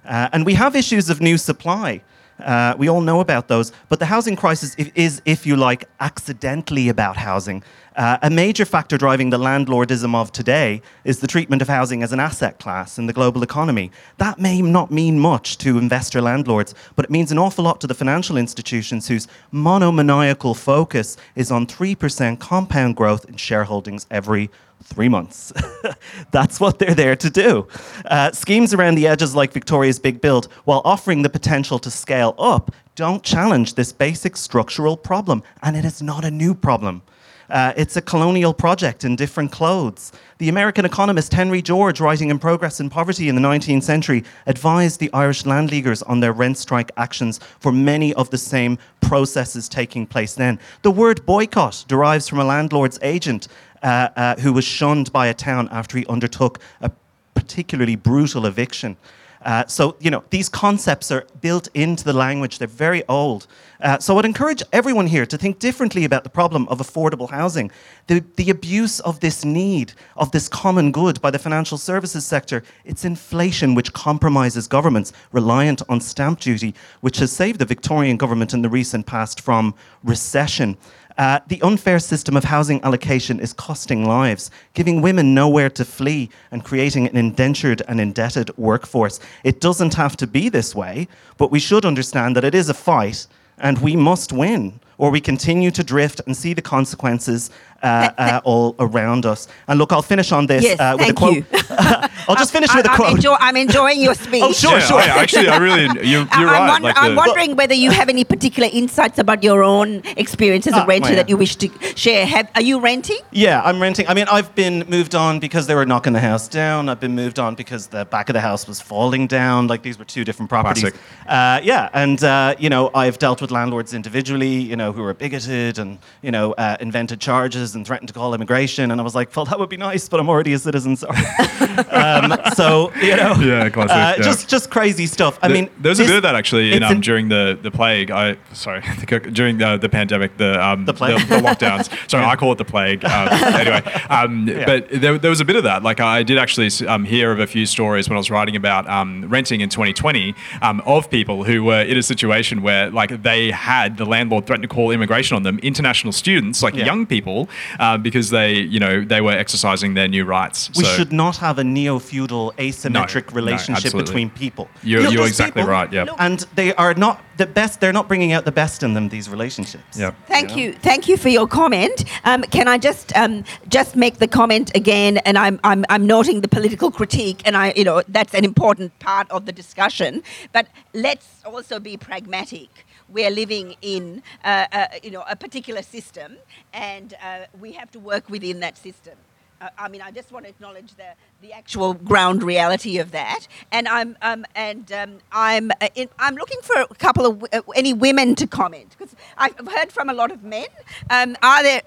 Uh, and we have issues of new supply. Uh, we all know about those. But the housing crisis is, if you like, accidentally about housing. Uh, a major factor driving the landlordism of today is the treatment of housing as an asset class in the global economy. That may not mean much to investor landlords, but it means an awful lot to the financial institutions whose monomaniacal focus is on 3% compound growth in shareholdings every three months. That's what they're there to do. Uh, schemes around the edges, like Victoria's Big Build, while offering the potential to scale up, don't challenge this basic structural problem. And it is not a new problem. Uh, it's a colonial project in different clothes. The American economist Henry George, writing in Progress and Poverty in the 19th century, advised the Irish Landleaguers on their rent strike actions for many of the same processes taking place then. The word boycott derives from a landlord's agent uh, uh, who was shunned by a town after he undertook a particularly brutal eviction. Uh, so, you know, these concepts are built into the language. They're very old. Uh, so, I'd encourage everyone here to think differently about the problem of affordable housing. The, the abuse of this need, of this common good by the financial services sector, it's inflation which compromises governments reliant on stamp duty, which has saved the Victorian government in the recent past from recession. Uh, the unfair system of housing allocation is costing lives, giving women nowhere to flee and creating an indentured and indebted workforce. It doesn't have to be this way, but we should understand that it is a fight and we must win or we continue to drift and see the consequences uh, uh, all around us. And look, I'll finish on this yes, uh, with a quote. I'll just finish I, with a I'm quote. Enjoy, I'm enjoying your speech. oh, sure, Yeah, sure. I- actually, I really, you're, you're I'm, right. wonder- like I'm the- wondering whether you have any particular insights about your own experience as a Ah, renter well, that you wish to share. Have, are you renting? Yeah, I'm renting. I mean, I've been moved on because they were knocking the house down. I've been moved on because the back of the house was falling down. Like these were two different properties. Classic. Uh, yeah, and uh, you know, I've dealt with landlords individually, you know, who were bigoted and you know, uh, invented charges and threatened to call immigration. And I was like, well, that would be nice, but I'm already a citizen. Sorry. um, so you know, Yeah, classic, uh, yeah. just just crazy stuff. I The- mean, there was a bit of that actually in, um, during the, the plague. I sorry, during the, the pandemic, the um, The plague? the, lockdowns. Sorry, I call it the plague. Um, anyway, um, but there, there was a bit of that. Like I did actually um, hear of a few stories when I was writing about um, renting in 2020 um, of people who were in a situation where like they had the landlord threaten to call immigration on them, international students, like Yeah. young people, uh, because they you know they were exercising their new rights. We So should not have a neo-feudal asymmetric no, relationship absolutely. between people. You're- You know, you're exactly people- right, yeah. And they are not the best. They're not bringing out the best in them. These relationships. Yeah. Thank you. Thank you for your comment. Um, can I just um, just make the comment again? And I'm, I'm, I'm noting the political critique, and I, you know, that's an important part of the discussion. But let's also be pragmatic. We're living in, uh, uh, you know, a particular system, and uh, we have to work within that system. Uh, I mean, I just want to acknowledge the, the actual ground reality of that. And I'm um, and um, I'm uh, in, I'm looking for a couple of uh, any women to comment because I've heard from a lot of men. Um, are there?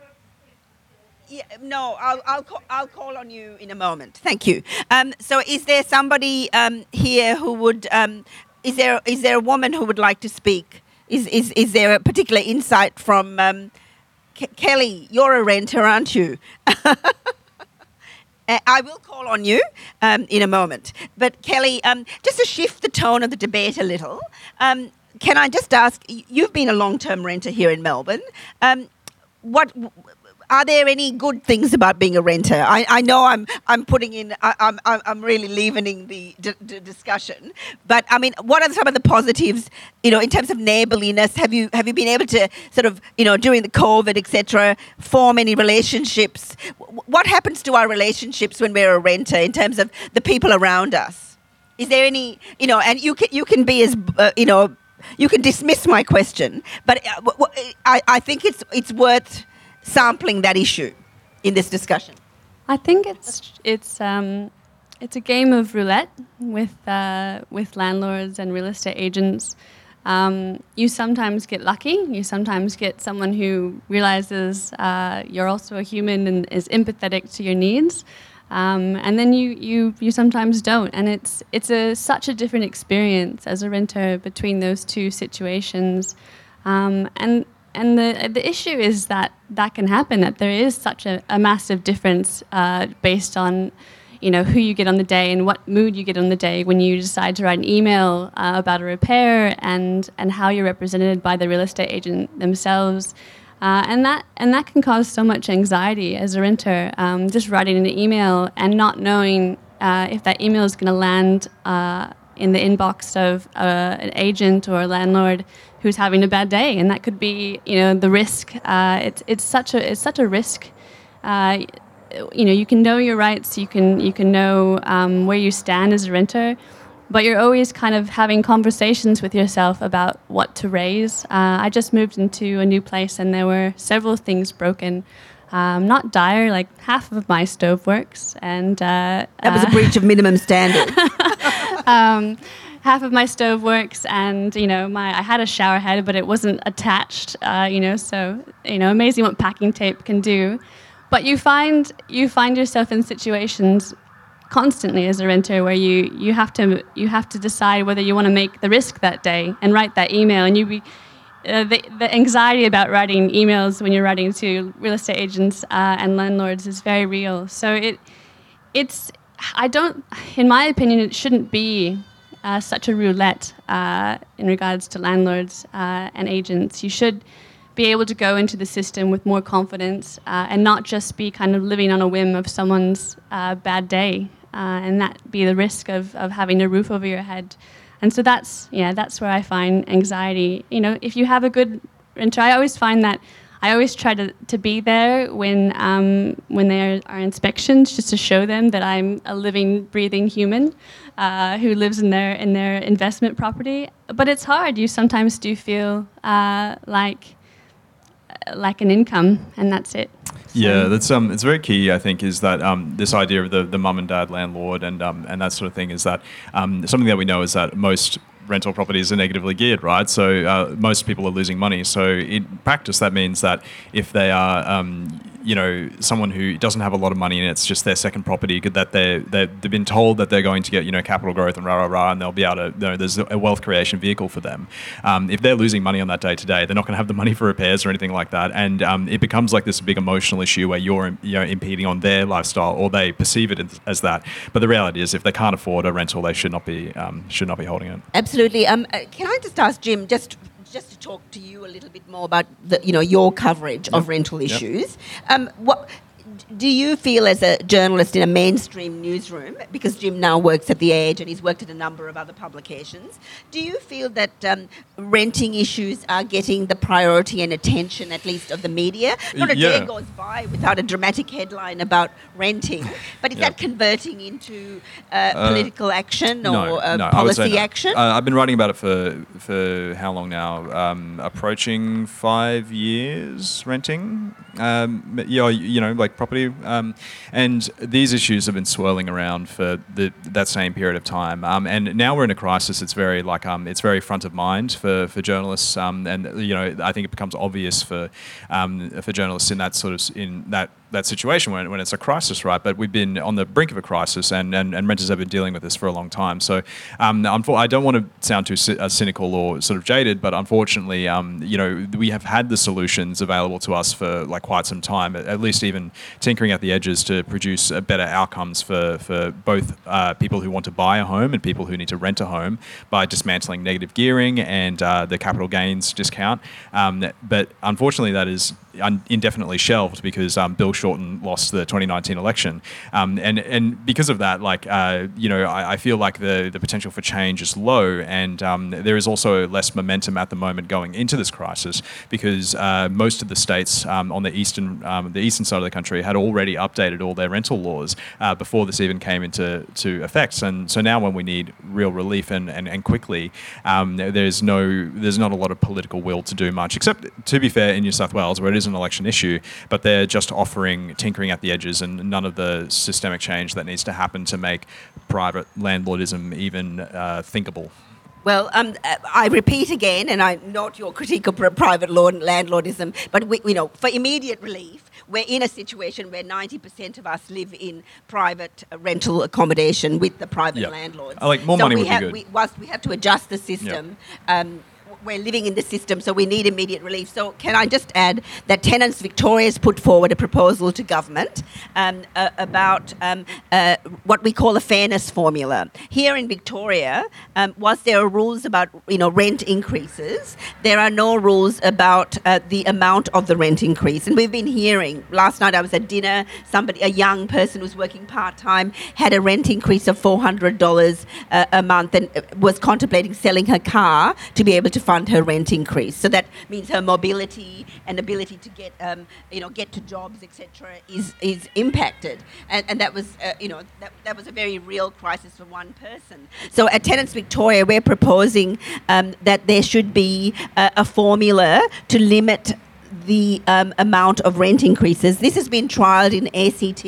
Yeah, no, I'll, I'll, call, I'll call on you in a moment. Thank you. Um, so, is there somebody um, here who would? Um, is there is there a woman who would like to speak? Is is, is there a particular insight from um, Ke- Kelly? You're a renter, aren't you? Uh, I will call on you um, in a moment. But Kelly, um, just to shift the tone of the debate a little, um, can I just ask? You've been a long-term renter here in Melbourne. Um, what are there any good things about being a renter? I, I know I'm I'm putting in I, I'm I'm I'm really leavening the d- d- discussion, but I mean, what are some of the positives? You know, in terms of neighborliness, have you have you been able to sort of you know during the COVID etc. form any relationships? W- What happens to our relationships when we're a renter in terms of the people around us? Is there any you know? And you can you can be as uh, you know. You can dismiss my question, but w- I, I think it's it's worth sampling that issue in this discussion. I think it's it's um, it's a game of roulette with uh, with landlords and real estate agents. Um, you sometimes get lucky. You sometimes get someone who realizes uh, you're also a human and is empathetic to your needs. Um, and then you, you, you sometimes don't, and it's it's a such a different experience as a renter between those two situations. Um, and and the the issue is that that can happen. That there is such a, a massive difference uh, based on, you know, who you get on the day and what mood you get on the day when you decide to write an email uh, about a repair and and how you're represented by the real estate agent themselves. Uh, and that and that can cause so much anxiety as a renter. Um, just writing an email and not knowing uh, if that email is going to land uh, in the inbox of uh, an agent or a landlord who's having a bad day, and that could be you know the risk. Uh, it's it's such a it's such a risk. Uh, you know you can know your rights, you can you can know um, where you stand as a renter, but you're always kind of having conversations with yourself about what to raise. Uh, I just moved into a new place, and there were several things broken. Um, not dire, like half of my stove works, and uh, That was a uh, breach of minimum standard. um, half of my stove works, and you know, my I had a shower head, but it wasn't attached. Uh, you know, so you know, amazing what packing tape can do. But you find you find yourself in situations constantly as a renter where you you have to you have to decide whether you want to make the risk that day and write that email, and you be. Uh, the, the anxiety about writing emails when you're writing to real estate agents uh, and landlords is very real. So it, it's I don't, in my opinion, it shouldn't be uh, such a roulette uh, in regards to landlords uh, and agents. You should be able to go into the system with more confidence and not just be kind of living on a whim of someone's bad day and that be the risk of, of having a roof over your head. And so that's yeah, that's where I find anxiety. You know, if you have a good renter, I always find that I always try to, to be there when um, when there are inspections, just to show them that I'm a living, breathing human uh, who lives in their in their investment property. But it's hard. You sometimes do feel uh, like like an income, and that's it. Yeah, that's um, it's very key. I think is that um, this idea of the, the mum and dad landlord and um, and that sort of thing is that um, something that we know is that most rental properties are negatively geared, right? So uh, most people are losing money. So in practice, that means that if they are, um, you know, someone who doesn't have a lot of money and it's just their second property, that they they've been told that they're going to get, you know, capital growth and rah rah rah, and they'll be able to, you know, there's a wealth creation vehicle for them. Um, if they're losing money on that day to day, they're not going to have the money for repairs or anything like that, and um, it becomes like this big emotional issue where you're, you know, impeding on their lifestyle or they perceive it as- that. But the reality is, if they can't afford a rental, they should not be um, should not be holding it. Absolutely. Um, uh, can I just ask Jim just just to talk to you a little bit more about the, you know your coverage of rental Yep. issues? Um, what do you feel as a journalist in a mainstream newsroom? Because Jim now works at the Age and he's worked at a number of other publications. Do you feel that um, renting issues are getting the priority and attention, at least of the media? Not a Yeah. day goes by without a dramatic headline about renting. But is Yeah. that converting into uh, political action or uh, I would policy no. action? Uh, I've been writing about it for for how long now? Um, approaching five years renting. um, you, know, you know, like property. Um, and these issues have been swirling around for the, that same period of time. Um, and now we're in a crisis. It's very like um, it's very front of mind for, for journalists. Um, and you know, I think it becomes obvious for um, for journalists in that sort of in that that situation when, when it's a crisis, right? But we've been on the brink of a crisis, and, and, and renters have been dealing with this for a long time. So um, I don't want to sound too uh, cynical or sort of jaded, but unfortunately, um, you know, we have had the solutions available to us for like quite some time, at least even tinkering at the edges to produce uh, better outcomes for, for both uh, people who want to buy a home and people who need to rent a home by dismantling negative gearing and uh, the capital gains discount. Um, but unfortunately, that is indefinitely shelved because um, Bill Shorten lost the 2019 election, um, and and because of that, like uh, you know, I, I, feel like the the potential for change is low, and um, there is also less momentum at the moment going into this crisis because uh, most of the states um, on the eastern um, the eastern side of the country had already updated all their rental laws uh, before this even came into to effect, and so now when we need real relief and and, and quickly, there's no there's not a lot of political will to do much, except to be fair in New South Wales where it is an election issue, but they're just offering tinkering at the edges and none of the systemic change that needs to happen to make private landlordism even uh, thinkable. Well, um, I repeat again, and I'm not your critique of private landlordism, but we, you know, for immediate relief, we're in a situation where 90% of us live in private rental accommodation with the private yep. landlords. I like more so money we would have, be good. We, whilst we have to adjust the system, yep. um, we're living in the system, so we need immediate relief. So, can I just add that Tenants Victoria has put forward a proposal to government um, uh, about um, uh, what we call a fairness formula. Here in Victoria, um, whilst there are rules about you know rent increases, there are no rules about uh, the amount of the rent increase. And we've been hearing. Last night I was at dinner. Somebody, a young person who's working part time, had a rent increase of four hundred dollars uh, a month and uh, was contemplating selling her car to be able to fund her rent increase. So that means her mobility and ability to get, um, you know, get to jobs, etc., is is impacted. And, and that was, uh, you know, that, that was a very real crisis for one person. So at Tenants Victoria, we're proposing um, that there should be a, a formula to limit the um, amount of rent increases. This has been trialled in ACT,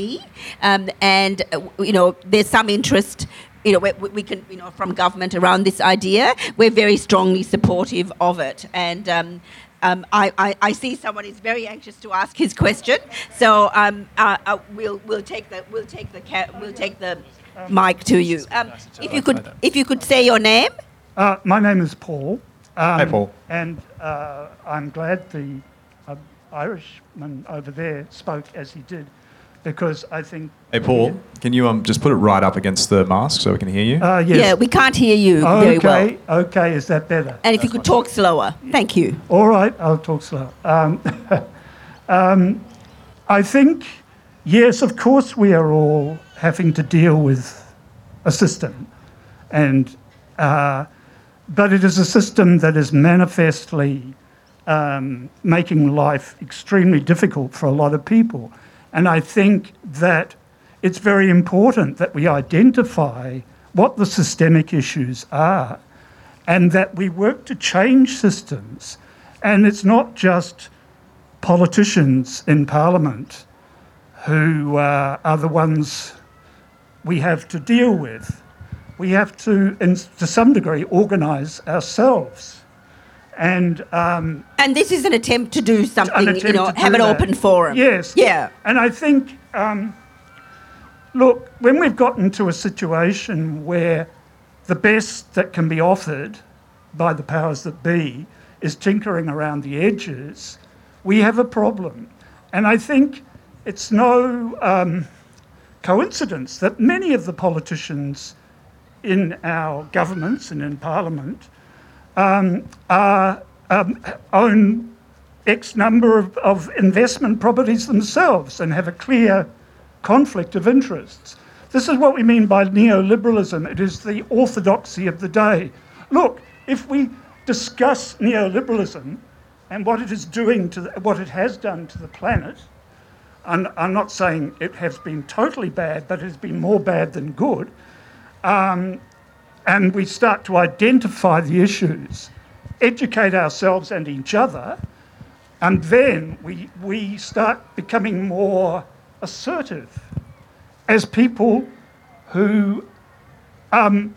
um, and uh, you know there's some interest you know, we, we, can, you know, from government around this idea. We're very strongly supportive of it. And um, um, I, I, I, see someone is very anxious to ask his question. So um, uh, uh, we'll, we'll take the, we'll take the, ca- we'll take the mic to you. Um, if you could, if you could say your name. Uh, my name is Paul. Hi, um, Paul. And uh, I'm glad the uh, Irishman over there spoke as he did because I think. Hey, Paul, can you um, just put it right up against the mask so we can hear you? Uh, yes. Yeah, we can't hear you okay, very well. Okay, is that better? And if That's you could talk slower. Thank you. All right, I'll talk slower. Um, um, I think, yes, of course, we are all having to deal with a system. And, uh, but it is a system that is manifestly um, making life extremely difficult for a lot of people. And I think that it's very important that we identify what the systemic issues are and that we work to change systems. And it's not just politicians in Parliament who uh, are the ones we have to deal with. We have to, in, to some degree, organise ourselves and um, and this is an attempt to do something, you know, have an that. open forum. Yes. Yeah. And I think, um, look, when we've gotten to a situation where the best that can be offered by the powers that be is tinkering around the edges, we have a problem. And I think it's no um, coincidence that many of the politicians in our governments and in Parliament um, are, um, own X number of, of investment properties themselves and have a clear conflict of interests. This is what we mean by neoliberalism. It is the orthodoxy of the day. Look, if we discuss neoliberalism and what it is doing to the, what it has done to the planet, and I'm not saying it has been totally bad, but it has been more bad than good. Um, and we start to identify the issues, educate ourselves and each other, And then we, we start becoming more assertive as people who, um,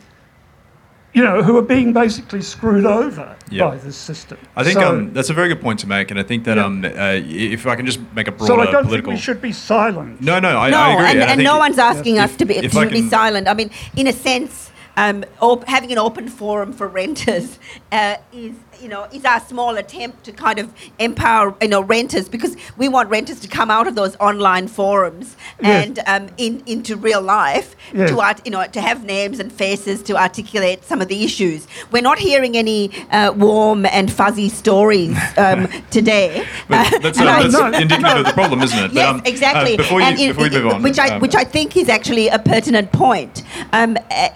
you know, who are being basically screwed over Yeah. by this system. I think So- um, that's a very good point to make, and I think that Yeah. um, uh, if I can just make a broader So broader I don't think we should be silent. No, no, I, no, I agree. and, I and think no one's asking us if- to be to I be silent. I mean, in a sense, um, op- having an open forum for renters uh, is you know is our small attempt to kind of empower you know renters because we want renters to come out of those online forums Yes. and um, in, into real life Yes. to art, you know to have names and faces to articulate some of the issues. We're not hearing any uh, warm and fuzzy stories um, today. But that's, uh, And I- that's indicative of the problem, isn't it? But, Yes, um, uh, exactly. before you, And in- before we move on, which I um, which I think is actually a pertinent point, um, uh,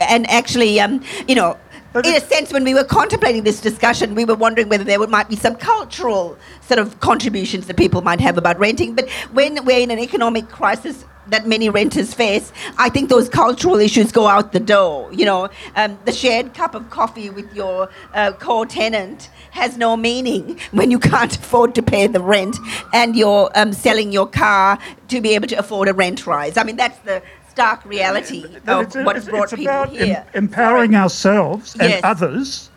and actually, um, you know. In a sense, when we were contemplating this discussion, we were wondering whether there might be some cultural sort of contributions that people might have about renting. But when we're in an economic crisis that many renters face, I think those cultural issues go out the door. You know, um, the shared cup of coffee with your uh, co-tenant has no meaning when you can't afford to pay the rent and you're um, selling your car to be able to afford a rent rise. I mean, that's the stark reality of it's, what's it's- brought it's people about em- here. empowering ourselves and Yes. others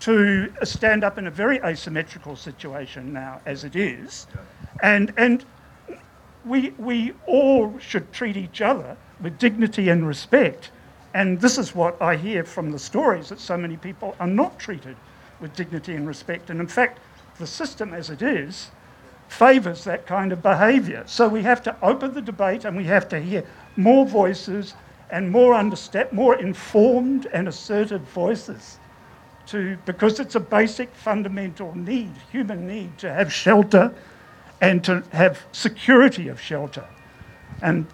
to stand up in a very asymmetrical situation now, as it is, and and we we all should treat each other with dignity and respect. And this is what I hear from the stories that so many people are not treated with dignity and respect. And in fact, the system as it is favours that kind of behaviour. So we have to open the debate and we have to hear more voices and more understand, more informed and assertive voices. To, because it's a basic fundamental need, human need, to have shelter and to have security of shelter. And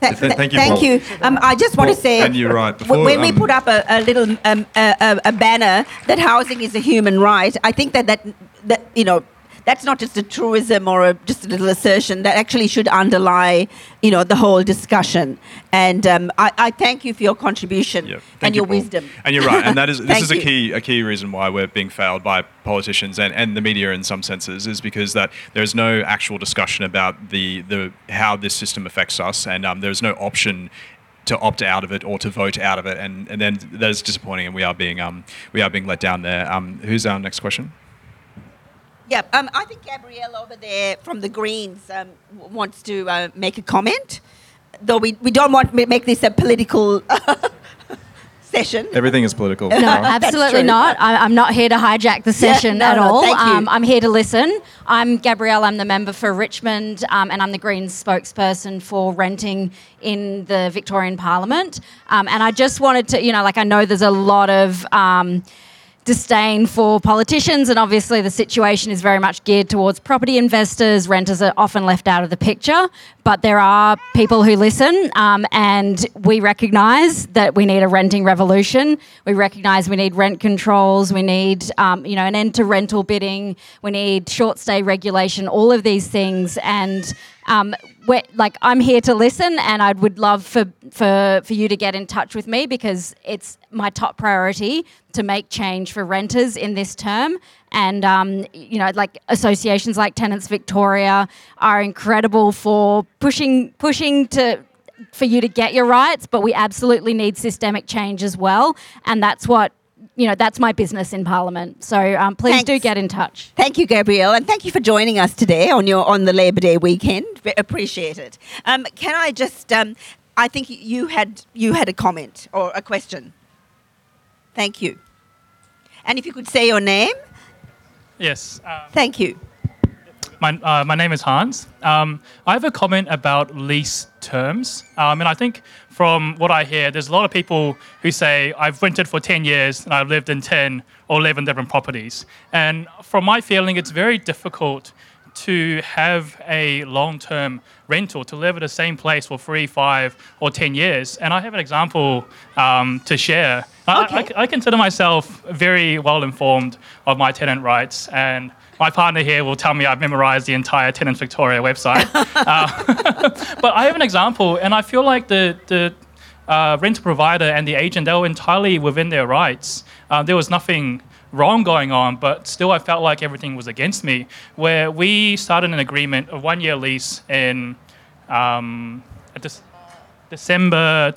Th- Th- thank you, Thank you. Um, I just want to say, and you're right, before, when we um, put up a, a little um, a, a, a banner that housing is a human right, I think that that, that you know. That's not just a truism or a, just a little assertion. That actually should underlie, you know, the whole discussion. And um, I, I thank you for your contribution Yeah, and you, your Paul. wisdom. And you're right, and that is this is a you. key a key reason why we're being failed by politicians and, and the media in some senses is because that there's no actual discussion about the the how this system affects us, and um, there's no option to opt out of it or to vote out of it, and, and then that is disappointing, and we are being um we are being let down there. Um, who's our next question? Yeah, um, I think Gabrielle over there from the Greens um, w- wants to uh, make a comment. Though we, we don't want to make this a political session. Everything is political. No, absolutely not. I, I'm not here to hijack the session no, at no, all. thank you. Um, I'm here to listen. I'm Gabrielle. I'm the member for Richmond, um, and I'm the Greens spokesperson for renting in the Victorian Parliament. Um, and I just wanted to, you know, like I know there's a lot of. Um, disdain for politicians, and obviously the situation is very much geared towards property investors. Renters are often left out of the picture, but there are people who listen, um, and we recognise that we need a renting revolution. We recognise we need rent controls. We need, um, you know, an end to rental bidding. We need short stay regulation. All of these things, and um, like I'm here to listen, and I would love for, for for you to get in touch with me because it's my top priority to make change for renters in this term. And um, you know, like associations like Tenants Victoria are incredible for pushing pushing to for you to get your rights, but we absolutely need systemic change as well, and that's what. You know, that's my business in Parliament. So um, please do get in touch. Thank you, Gabrielle, and thank you for joining us today on your on the Labor Day weekend. Ve- Appreciate it. Um, can I just? Um, I think you had you had a comment or a question. Thank you. And if you could say your name, Yes. Um, thank you. my, uh, my name is Hans. Um, I have a comment about lease terms. Um, and I think from what I hear, there's a lot of people who say, I've rented for 10 years and I've lived in 10 or 11 different properties. And from my feeling, it's very difficult to have a long term rental, to live at the same place for three, five, or 10 years. And I have an example um, to share. I- Okay. I, I consider myself very well informed of my tenant rights. And my partner here will tell me I've memorized the entire Tenants Victoria website. Uh, but I have an example, and I feel like the, the uh, rental provider and the agent, they were entirely within their rights. Uh, there was nothing wrong going on, but still I felt like everything was against me. Where we started an agreement, a one year lease in um, December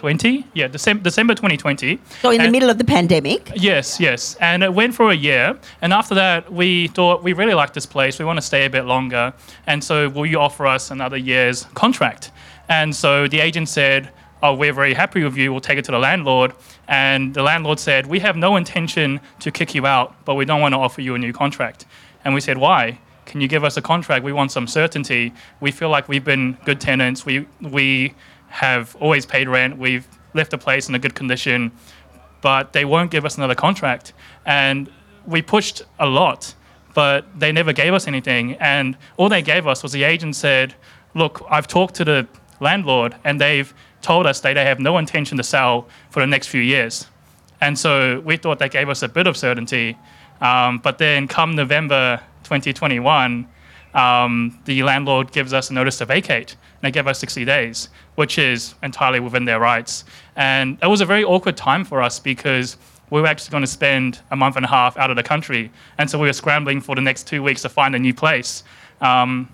2020. Yeah, December, December 2020. So in the middle of the pandemic. Yes, yes. And it went for a year. And after that, we thought we really like this place. We want to stay a bit longer. And so, will you offer us another year's contract? And so the agent said, Oh, we're very happy with you. We'll take it to the landlord. And the landlord said, We have no intention to kick you out, but we don't want to offer you a new contract. And we said, Why? Can you give us a contract? We want some certainty. We feel like we've been good tenants. We, we have always paid rent. We've left the place in a good condition but they won't give us another contract. And we pushed a lot, but they never gave us anything. And all they gave us was the agent said, Look, I've talked to the landlord, and they've told us that they have no intention to sell for the next few years. And so we thought that gave us a bit of certainty. Um, but then, come November 2021, um, the landlord gives us a notice to vacate, they gave us 60 days, which is entirely within their rights. And it was a very awkward time for us because we were actually going to spend a month and a half out of the country, and so we were scrambling for the next two weeks to find a new place. Um,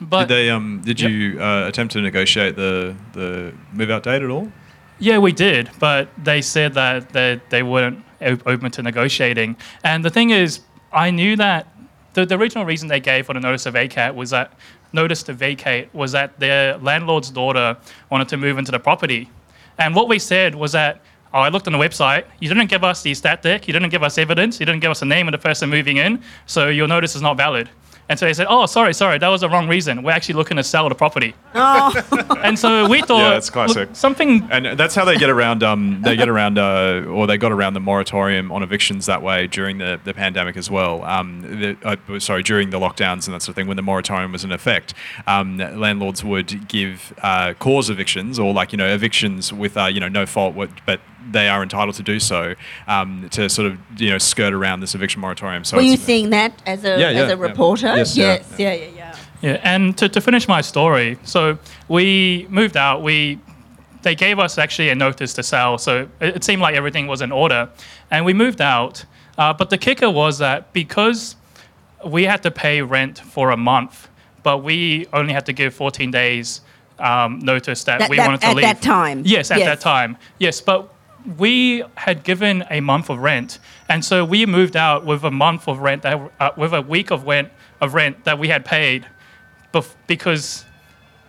but did they um did you uh, attempt to negotiate the the move out date at all? Yeah, we did, but they said that they, they weren't open to negotiating. And the thing is, I knew that the, the original reason they gave for the notice of vacate was that notice to vacate was that their landlord's daughter wanted to move into the property. And what we said was that, oh, I looked on the website, you didn't give us the stat dec, you didn't give us evidence, you didn't give us the name of the person moving in, so your notice is not valid. And so they said, oh, sorry, sorry, that was the wrong reason. We're actually looking to sell the property. Oh. and so we thought, yeah, that's look, classic. something and that's how they get around. Um, they get around, uh, or they got around the moratorium on evictions that way during the, the pandemic as well. Um, the, uh, sorry, during the lockdowns and that sort of thing, when the moratorium was in effect, um, landlords would give uh, cause evictions or like you know evictions with uh, you know no fault, but they are entitled to do so um, to sort of you know skirt around this eviction moratorium. So Were you seeing that as a Yeah, yeah, as a yeah. reporter? Yes, yeah, yes, yeah, yeah, yeah. Yeah, and to, to finish my story, so we moved out. We they gave us actually a notice to sell, so it, it seemed like everything was in order, and we moved out. Uh, but the kicker was that because we had to pay rent for a month, but we only had to give 14 days um, notice that, That- we that- wanted to at leave. At that time? Yes, at Yes. that time. Yes, but we had given a month of rent, and so we moved out with a month of rent, that, uh, with a week of rent of rent that we had paid, bef- because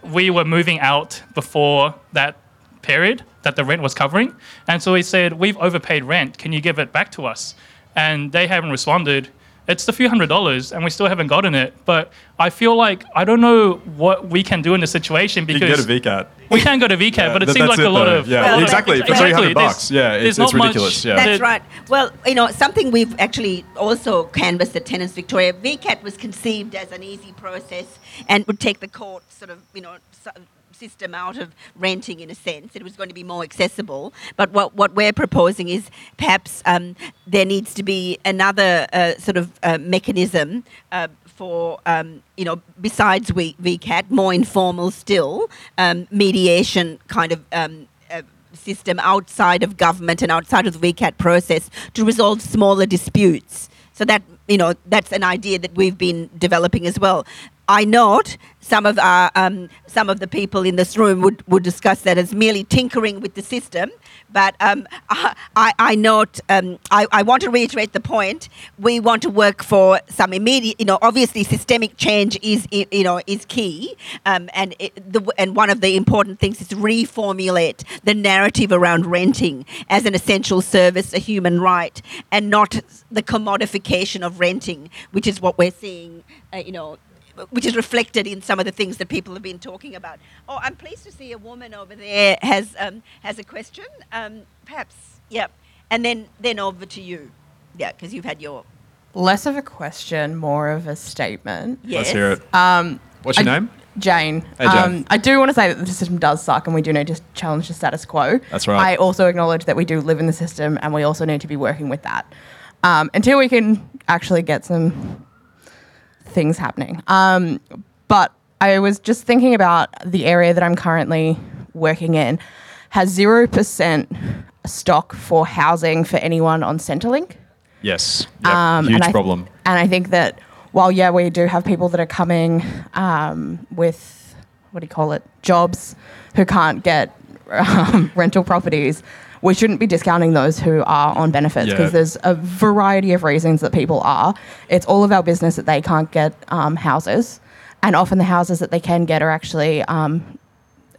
we were moving out before that period that the rent was covering, and so we said we've overpaid rent. Can you give it back to us? And they haven't responded. It's a few hundred dollars, and we still haven't gotten it. But I feel like I don't know what we can do in this situation you because can get a VCAT. we can go to VCAT, Yeah, but it seems that's like a it, lot though. of Yeah, Well, exactly. For 300 bucks. Yeah, it's, not it's ridiculous. much- yeah. That's right. Well, you know, something we've actually also canvassed at Tenants Victoria. VCAT was conceived as an easy process and would take the court sort of, you know, s- system out of renting in a sense. It was going to be more accessible. But what, what we're proposing is perhaps um, there needs to be another uh, sort of uh, mechanism uh, for, um, you know, besides v- VCAT, more informal still, um, mediation kind of. Um, uh, system outside of government and outside of the VCAT process to resolve smaller disputes. So that you know that's an idea that we've been developing as well. I note some of our um, some of the people in this room would, would discuss that as merely tinkering with the system, but um, I, I note um, I, I want to reiterate the point. We want to work for some immediate, you know, obviously systemic change is you know is key, um, and it, the, and one of the important things is reformulate the narrative around renting as an essential service, a human right, and not the commodification of renting, which is what we're seeing, uh, you know, which is reflected in some of the things that people have been talking about. Oh, I'm pleased to see a woman over there has um, has a question. Um, perhaps, yep. And then then over to you, yeah, because you've had your Less of a question, more of a statement. Let's hear it. Um, What's your I- name? Jane. Hey, Jane. Um, I do want to say that the system does suck and we do need to challenge the status quo. That's right. I also acknowledge that we do live in the system and we also need to be working with that um, until we can actually get some things happening. Um, but I was just thinking about the area that I'm currently working in has 0% stock for housing for anyone on Centrelink. Yes. Yep. Um, Huge and I th- problem. and I think that while yeah, we do have people that are coming um, with what do you call it, jobs, who can't get um, rental properties. We shouldn't be discounting those who are on benefits because Yeah. there's a variety of reasons that people are. It's all of our business that they can't get um, houses, and often the houses that they can get are actually um,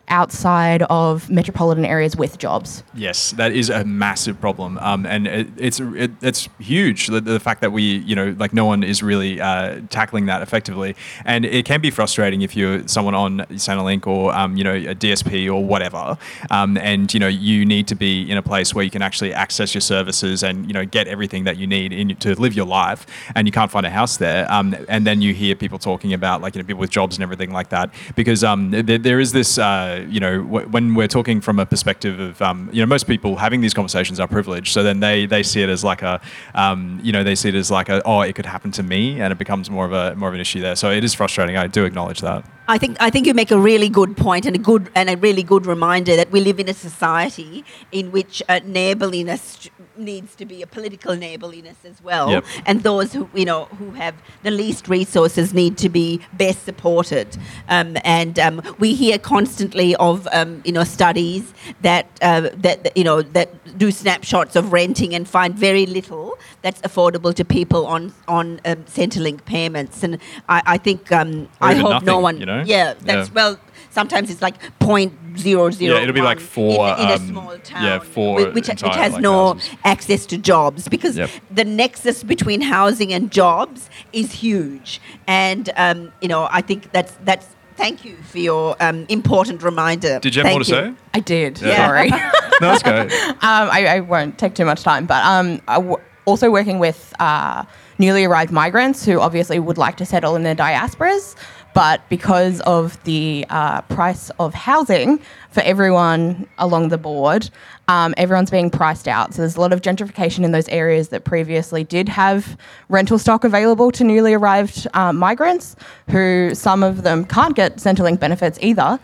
outside of metropolitan areas with jobs. Yes, that is a massive problem, um, and it, it's it, it's huge. The, the fact that we, you know, like no one is really uh, tackling that effectively, and it can be frustrating if you're someone on Centrelink or um, you know a DSP or whatever, um, and you know you need to be in a place where you can actually access your services and you know get everything that you need in, to live your life, and you can't find a house there, um, and then you hear people talking about like you know people with jobs and everything like that, because um, there, there is this. Uh, you know, w- when we're talking from a perspective of, um, you know, most people having these conversations are privileged. So then they, they see it as like a, um, you know, they see it as like a, oh, it could happen to me, and it becomes more of a more of an issue there. So it is frustrating. I do acknowledge that. I think I think you make a really good point and a good and a really good reminder that we live in a society in which uh, neighbourliness needs to be a political neighbourliness as well, Yep. and those who you know who have the least resources need to be best supported. Um, and um, we hear constantly of um, you know studies that uh, that you know that do snapshots of renting and find very little that's affordable to people on on um, Centrelink payments. And I, I think um, I hope no one you know? Yeah, that's Yeah. well. Sometimes it's like point zero zero. Yeah, it'll be like four, in, in um, a small town. yeah, four whi- which, which has like, no houses. access to jobs because Yep. the nexus between housing and jobs is huge. And um, you know, I think that's that's. Thank you for your um, important reminder. Did you have Thank more to say? I did. Yeah. Sorry. No, that's good. um, I, I won't take too much time, but um, I w- also working with uh, newly arrived migrants who obviously would like to settle in their diasporas, but because of the uh, price of housing for everyone along the board, um, everyone's being priced out. So there's a lot of gentrification in those areas that previously did have rental stock available to newly arrived uh, migrants, who some of them can't get Centrelink benefits either.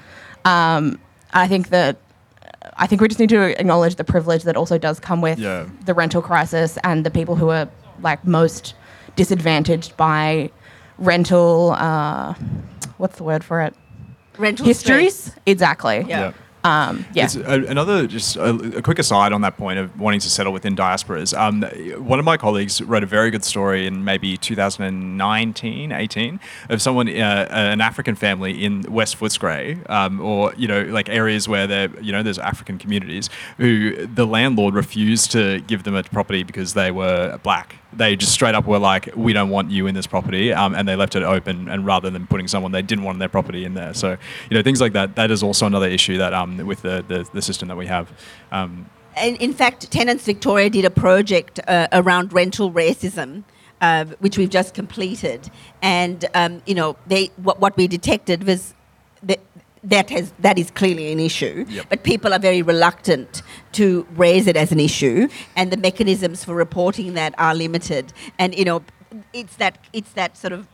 Um, I think that I think we just need to acknowledge the privilege that also does come with Yeah. the rental crisis and the people who are like most disadvantaged by rental. Uh, what's the word for it? Rental histories. stress. Exactly. Yeah. Um, yeah. It's a, another just a, a quick aside on that point of wanting to settle within diasporas. Um, one of my colleagues wrote a very good story in maybe 2019, 18 of someone, uh, an African family in West Footscray, um, or you know, like areas where there, you know, there's African communities who the landlord refused to give them a property because they were black. They just straight up were like, "We don't want you in this property," um, and they left it open. And rather than putting someone they didn't want in their property in there, so you know, things like that. That is also another issue that um, with the, the the system that we have. Um, And in fact, Tenants Victoria did a project uh, around rental racism, uh, which we've just completed. And um, you know, they what, what we detected was that that has that is clearly an issue. Yep. But people are very reluctant to raise it as an issue, and the mechanisms for reporting that are limited. And you know, it's that it's that sort of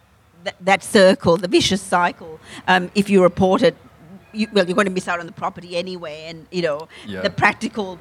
that, that circle, the vicious cycle. Um, if you report it, you, well, you're going to miss out on the property anyway, and you know Yeah. the practical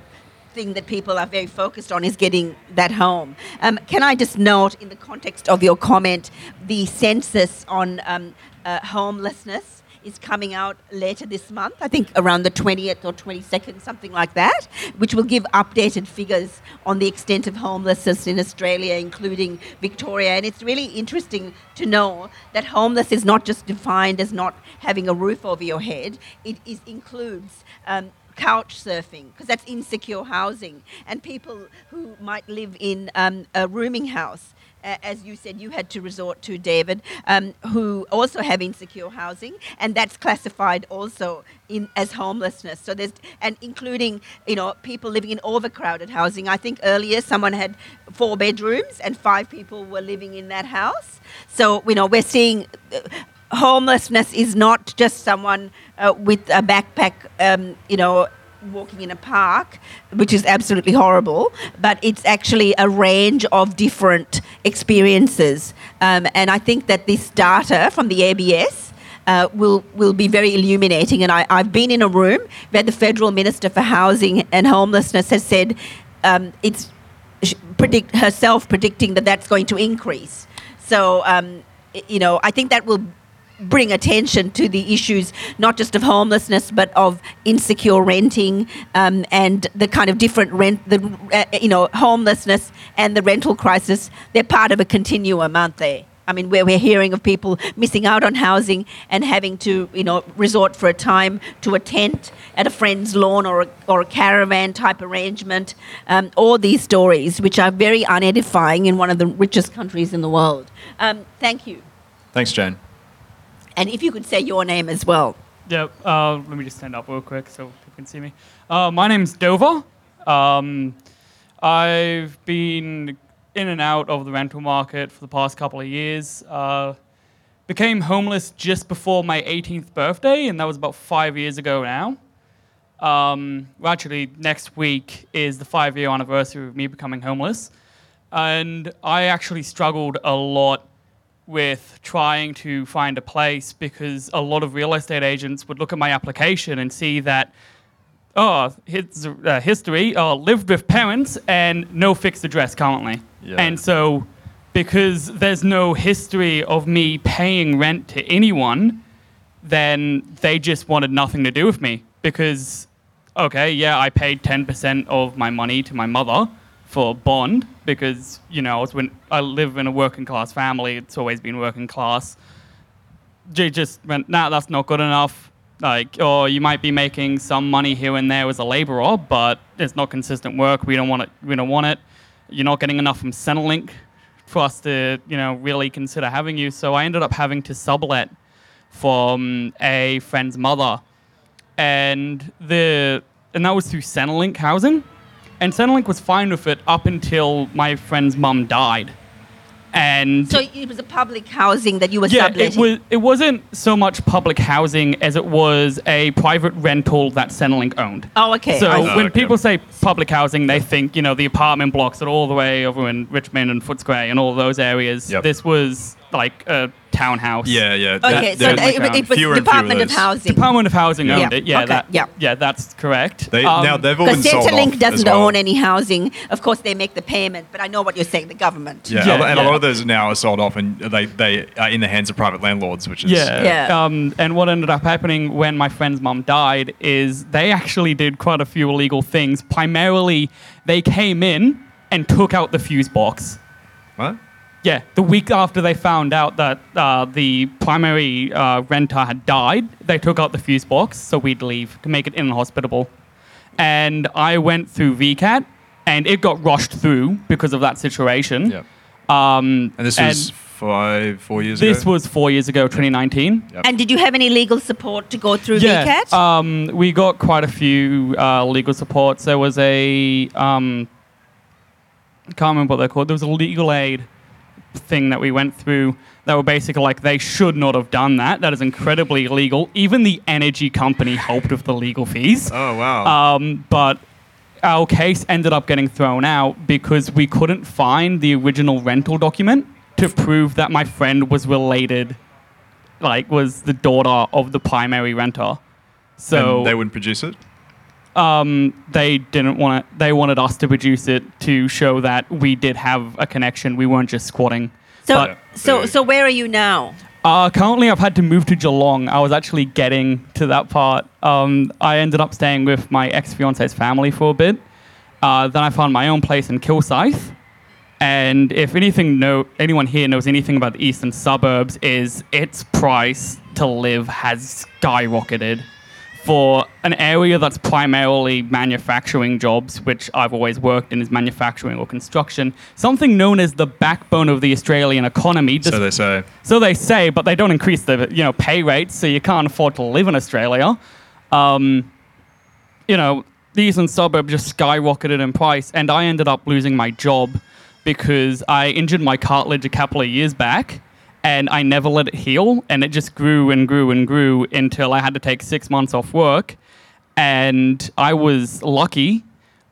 thing that people are very focused on is getting that home. Um, can I just note, in the context of your comment, the census on um, uh, homelessness is coming out later this month, I think around the 20th or 22nd, something like that, which will give updated figures on the extent of homelessness in Australia, including Victoria. And it's really interesting to know that homeless is not just defined as not having a roof over your head, it is, includes um, couch surfing because that's insecure housing and people who might live in um, a rooming house as you said you had to resort to david um, who also have insecure housing and that's classified also in as homelessness. So there's and including you know people living in overcrowded housing. I think earlier someone had four bedrooms and five people were living in that house. So you know we're seeing uh, homelessness is not just someone uh, with a backpack, um, you know, walking in a park, which is absolutely horrible, but it's actually a range of different experiences. Um, and I think that this data from the ABS uh, will will be very illuminating. And I, I've been in a room where the federal minister for housing and homelessness has said um, it's predict herself predicting that that's going to increase. So um, you know, I think that will bring attention to the issues not just of homelessness but of insecure renting um, and the kind of different rent the uh, you know homelessness and the rental crisis they're part of a continuum aren't they I mean, where we're hearing of people missing out on housing and having to, you know, resort for a time to a tent at a friend's lawn or a, or a caravan type arrangement. Um, all these stories, which are very unedifying in one of the richest countries in the world. Um, thank you. Thanks, Jane. And if you could say your name as well. Yeah, uh, let me just stand up real quick so people can see me. Uh, my name's Dover. Um, I've been in and out of the rental market for the past couple of years. Uh, became homeless just before my 18th birthday, and that was about five years ago now. Um, well, actually, next week is the five year anniversary of me becoming homeless. And I actually struggled a lot with trying to find a place because a lot of real estate agents would look at my application and see that, oh, his, uh, history, uh, lived with parents and no fixed address currently. Yeah. And so, because there's no history of me paying rent to anyone, then they just wanted nothing to do with me because, okay, yeah, I paid 10% of my money to my mother for bond because, you know, when I live in a working class family, it's always been working class. They just went, nah, that's not good enough. Like, or you might be making some money here and there as a laborer, but it's not consistent work. We don't want it. We don't want it. You're not getting enough from Centrelink for us to, you know, really consider having you. So I ended up having to sublet from a friend's mother, and the and that was through Centrelink housing, and Centrelink was fine with it up until my friend's mum died, and So it was a public housing that you were yeah, it was. It wasn't so much public housing as it was a private rental that Centrelink owned. Oh, okay. So I see. when people say public housing, they think you know the apartment blocks that are all the way over in Richmond and Footscray and all those areas. Yep. This was like a townhouse. Yeah, yeah. Okay, so They're it, it was fewer Department of. Housing. Department of Housing owned Yeah. it. Yeah, Okay, that, yeah. yeah, that's correct. They, Um, now they've all been Because sold off Centrelink doesn't well. own any housing. Of course, they make the payment, but I know what you're saying. The government. Yeah, Yeah, and a lot of those now are sold off, and they they are in the hands of private landlords, which is Yeah. Yeah. Um, and what ended up happening when my friend's mum died is they actually did quite a few illegal things. Primarily, they came in and took out the fuse box. what? Yeah, the week after they found out that uh, the primary uh, renter had died, they took out the fuse box so we'd leave to make it inhospitable. And I went through VCAT, and it got rushed through because of that situation. Yeah. Um, And this was five, four years this ago. was four years ago, 2019. Yep. And did you have any legal support to go through Yeah, VCAT? um, we got quite a few uh, legal supports. There was a um, I can't remember what they're called. There was a legal aid thing that we went through that were basically like they should not have done that. That is incredibly illegal. Even the energy company helped with the legal fees. oh wow. Um, but our case ended up getting thrown out because we couldn't find the original rental document to prove that my friend was related, like was the daughter of the primary renter. So and they wouldn't produce it. Um, they didn't want it. They wanted us to produce it to show that we did have a connection. We weren't just squatting. so, but- so, so where are you now? Uh, currently, I've had to move to Geelong. I was actually getting to that part. Um, I ended up staying with my ex fiance's family for a bit. Uh, then I found my own place in Kilsyth. And if anything, know anyone here knows anything about the eastern suburbs, is its price to live has skyrocketed for an area that's primarily manufacturing jobs, which I've always worked in, is manufacturing or construction. Something known as the backbone of the Australian economy. So they say. So they say, but they don't increase the you know pay rates, so you can't afford to live in Australia. Um, you know, the eastern suburb just skyrocketed in price, and I ended up losing my job because I injured my cartilage a couple of years back, and I never let it heal, and it just grew and grew and grew until I had to take six months off work, and I was lucky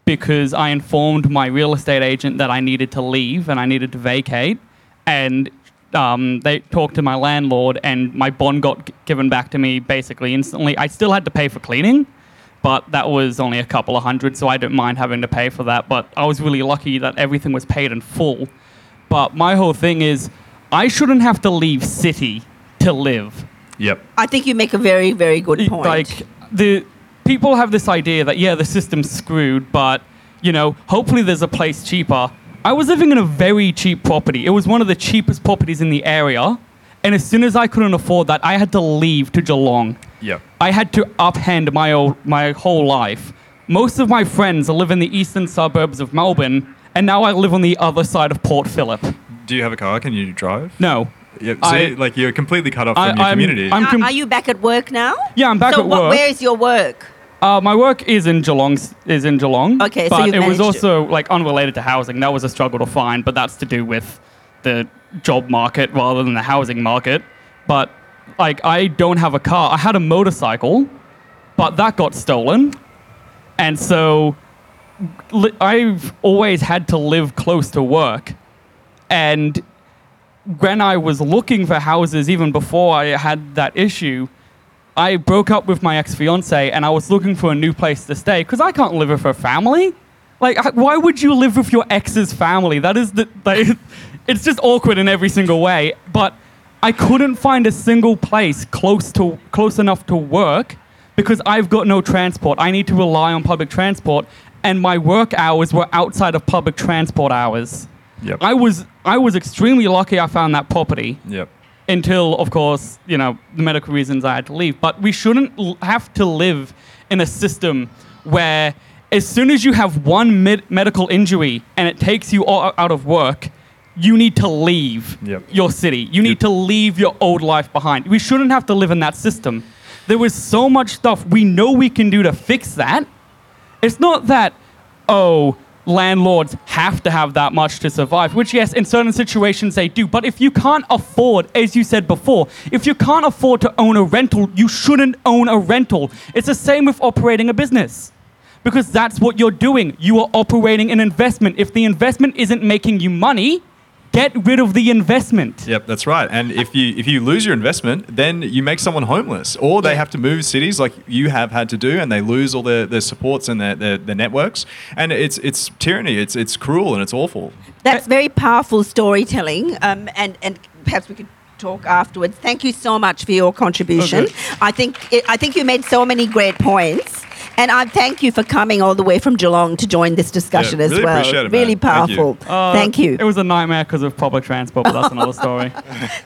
because I informed my real estate agent that I needed to leave and I needed to vacate, and um, they talked to my landlord, and my bond got given back to me basically instantly. I still had to pay for cleaning, but that was only a couple of hundred, so I don't mind having to pay for that. But I was really lucky that everything was paid in full. But my whole thing is, I shouldn't have to leave city to live. Yep. I think you make a very, very good Y- point. Like the people have this idea that yeah, the system's screwed, but you know, hopefully there's a place cheaper. I was living in a very cheap property. It was one of the cheapest properties in the area, and as soon as I couldn't afford that, I had to leave to Geelong. Yep. I had to upend my o- my whole life. Most of my friends live in the eastern suburbs of Melbourne, and now I live on the other side of Port Phillip. Do you have a car? Can you drive? No. Yeah, I- see, like you're completely cut off I- from your I'm- community. I'm com- are you back at work now? Yeah, I'm back so at what- work. where is your work? Uh, my work is in Geelong. Is in Geelong. Okay, so but you've it was managed to- also like unrelated to housing. That was a struggle to find, but that's to do with the job market rather than the housing market. But like, I don't have a car. I had a motorcycle, but that got stolen, and so li- I've always had to live close to work, and when I was looking for houses, even before I had that issue, I broke up with my ex fiance and I was looking for a new place to stay because I can't live with her family. Like, why would you live with your ex's family? That is the. Like, it's just awkward in every single way. But I couldn't find a single place close to close enough to work because I've got no transport. I need to rely on public transport, and my work hours were outside of public transport hours. Yep. I was I was extremely lucky I found that property Yep. until, of course, you know, the medical reasons I had to leave. But we shouldn't l- have to live in a system where, as soon as you have one med- medical injury and it takes you out of work, you need to leave Yep. your city. You need to leave your old life behind. We shouldn't have to live in that system. There was so much stuff we know we can do to fix that. It's not that, oh, landlords have to have that much to survive, which, yes, in certain situations they do. But if you can't afford, as you said before, if you can't afford to own a rental, you shouldn't own a rental. It's the same with operating a business. Because that's what you're doing. You are operating an investment. If the investment isn't making you money, get rid of the investment. Yep, that's right. And if you if you lose your investment, then you make someone homeless, or they have to move cities like you have had to do, and they lose all their, their supports and their, their, their networks. And it's it's tyranny. It's it's cruel and it's awful. That's very powerful storytelling, um, and and perhaps we could talk afterwards. Thank you so much for your contribution. Okay. I think it, I think you made so many great points. And I thank you for coming all the way from Geelong to join this discussion as really well. appreciate it, really man. Thank you. powerful. Uh, Thank you. It was a nightmare because of public transport, but that's another story.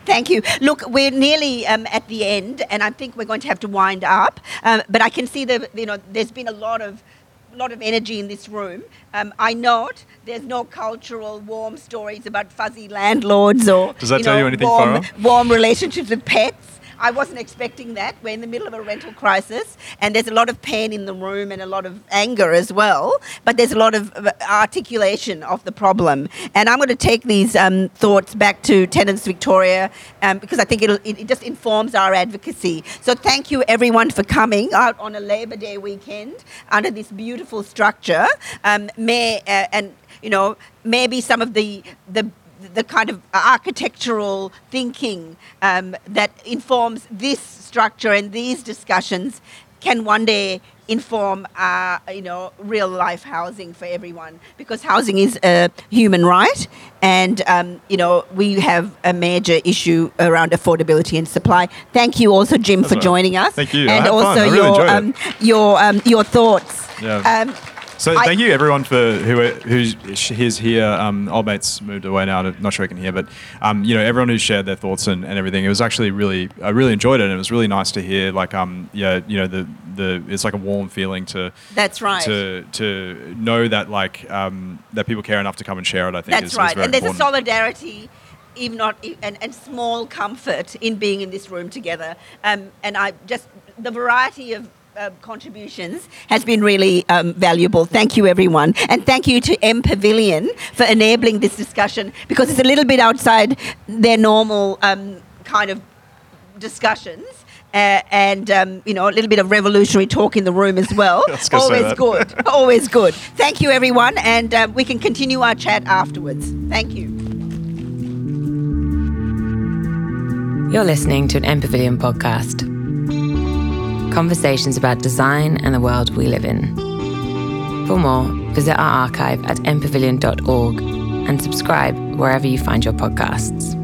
Thank you. Look, we're nearly um, at the end, and I think we're going to have to wind up. Um, but I can see that you know there's been a lot of lot of energy in this room. Um, I note there's no cultural warm stories about fuzzy landlords or Does that you tell you anything, warm, warm relationships with pets. I wasn't expecting that. We're in the middle of a rental crisis, and there's a lot of pain in the room and a lot of anger as well. But there's a lot of uh, articulation of the problem. And I'm going to take these um, thoughts back to Tenants Victoria um, because I think it, it just informs our advocacy. So thank you everyone for coming out on a Labor Day weekend under this beautiful structure. Um, may uh, and you know maybe some of the the the kind of architectural thinking um, that informs this structure and these discussions can one day inform uh, you know real life housing for everyone because housing is a human right and um, you know we have a major issue around affordability and supply thank you also jim That's for right. joining us Thank you. And also really your um, your um, your thoughts Yeah. So I- thank you everyone for who who's is here. Um, old mates moved away now. I'm not sure I can hear, but um, you know everyone who shared their thoughts and, and everything. It was actually really I really enjoyed it. and It was really nice to hear. Like um yeah you know the the it's like a warm feeling to That's right. to to know that like um, that people care enough to come and share it. I think That's is, right. is and there's important. a solidarity, even not and, and small comfort in being in this room together. Um, and I just the variety of uh, contributions has been really um, valuable. Thank you, everyone, and thank you to MPavilion for enabling this discussion because it's a little bit outside their normal um, kind of discussions. Uh, and um, you know a little bit of revolutionary talk in the room as well. I was gonna say Always good. Always good. Thank you, everyone, and um, we can continue our chat afterwards. Thank you. You're listening to an MPavilion podcast. Conversations about design and the world we live in. For more, visit our archive at mpavilion.org and subscribe wherever you find your podcasts.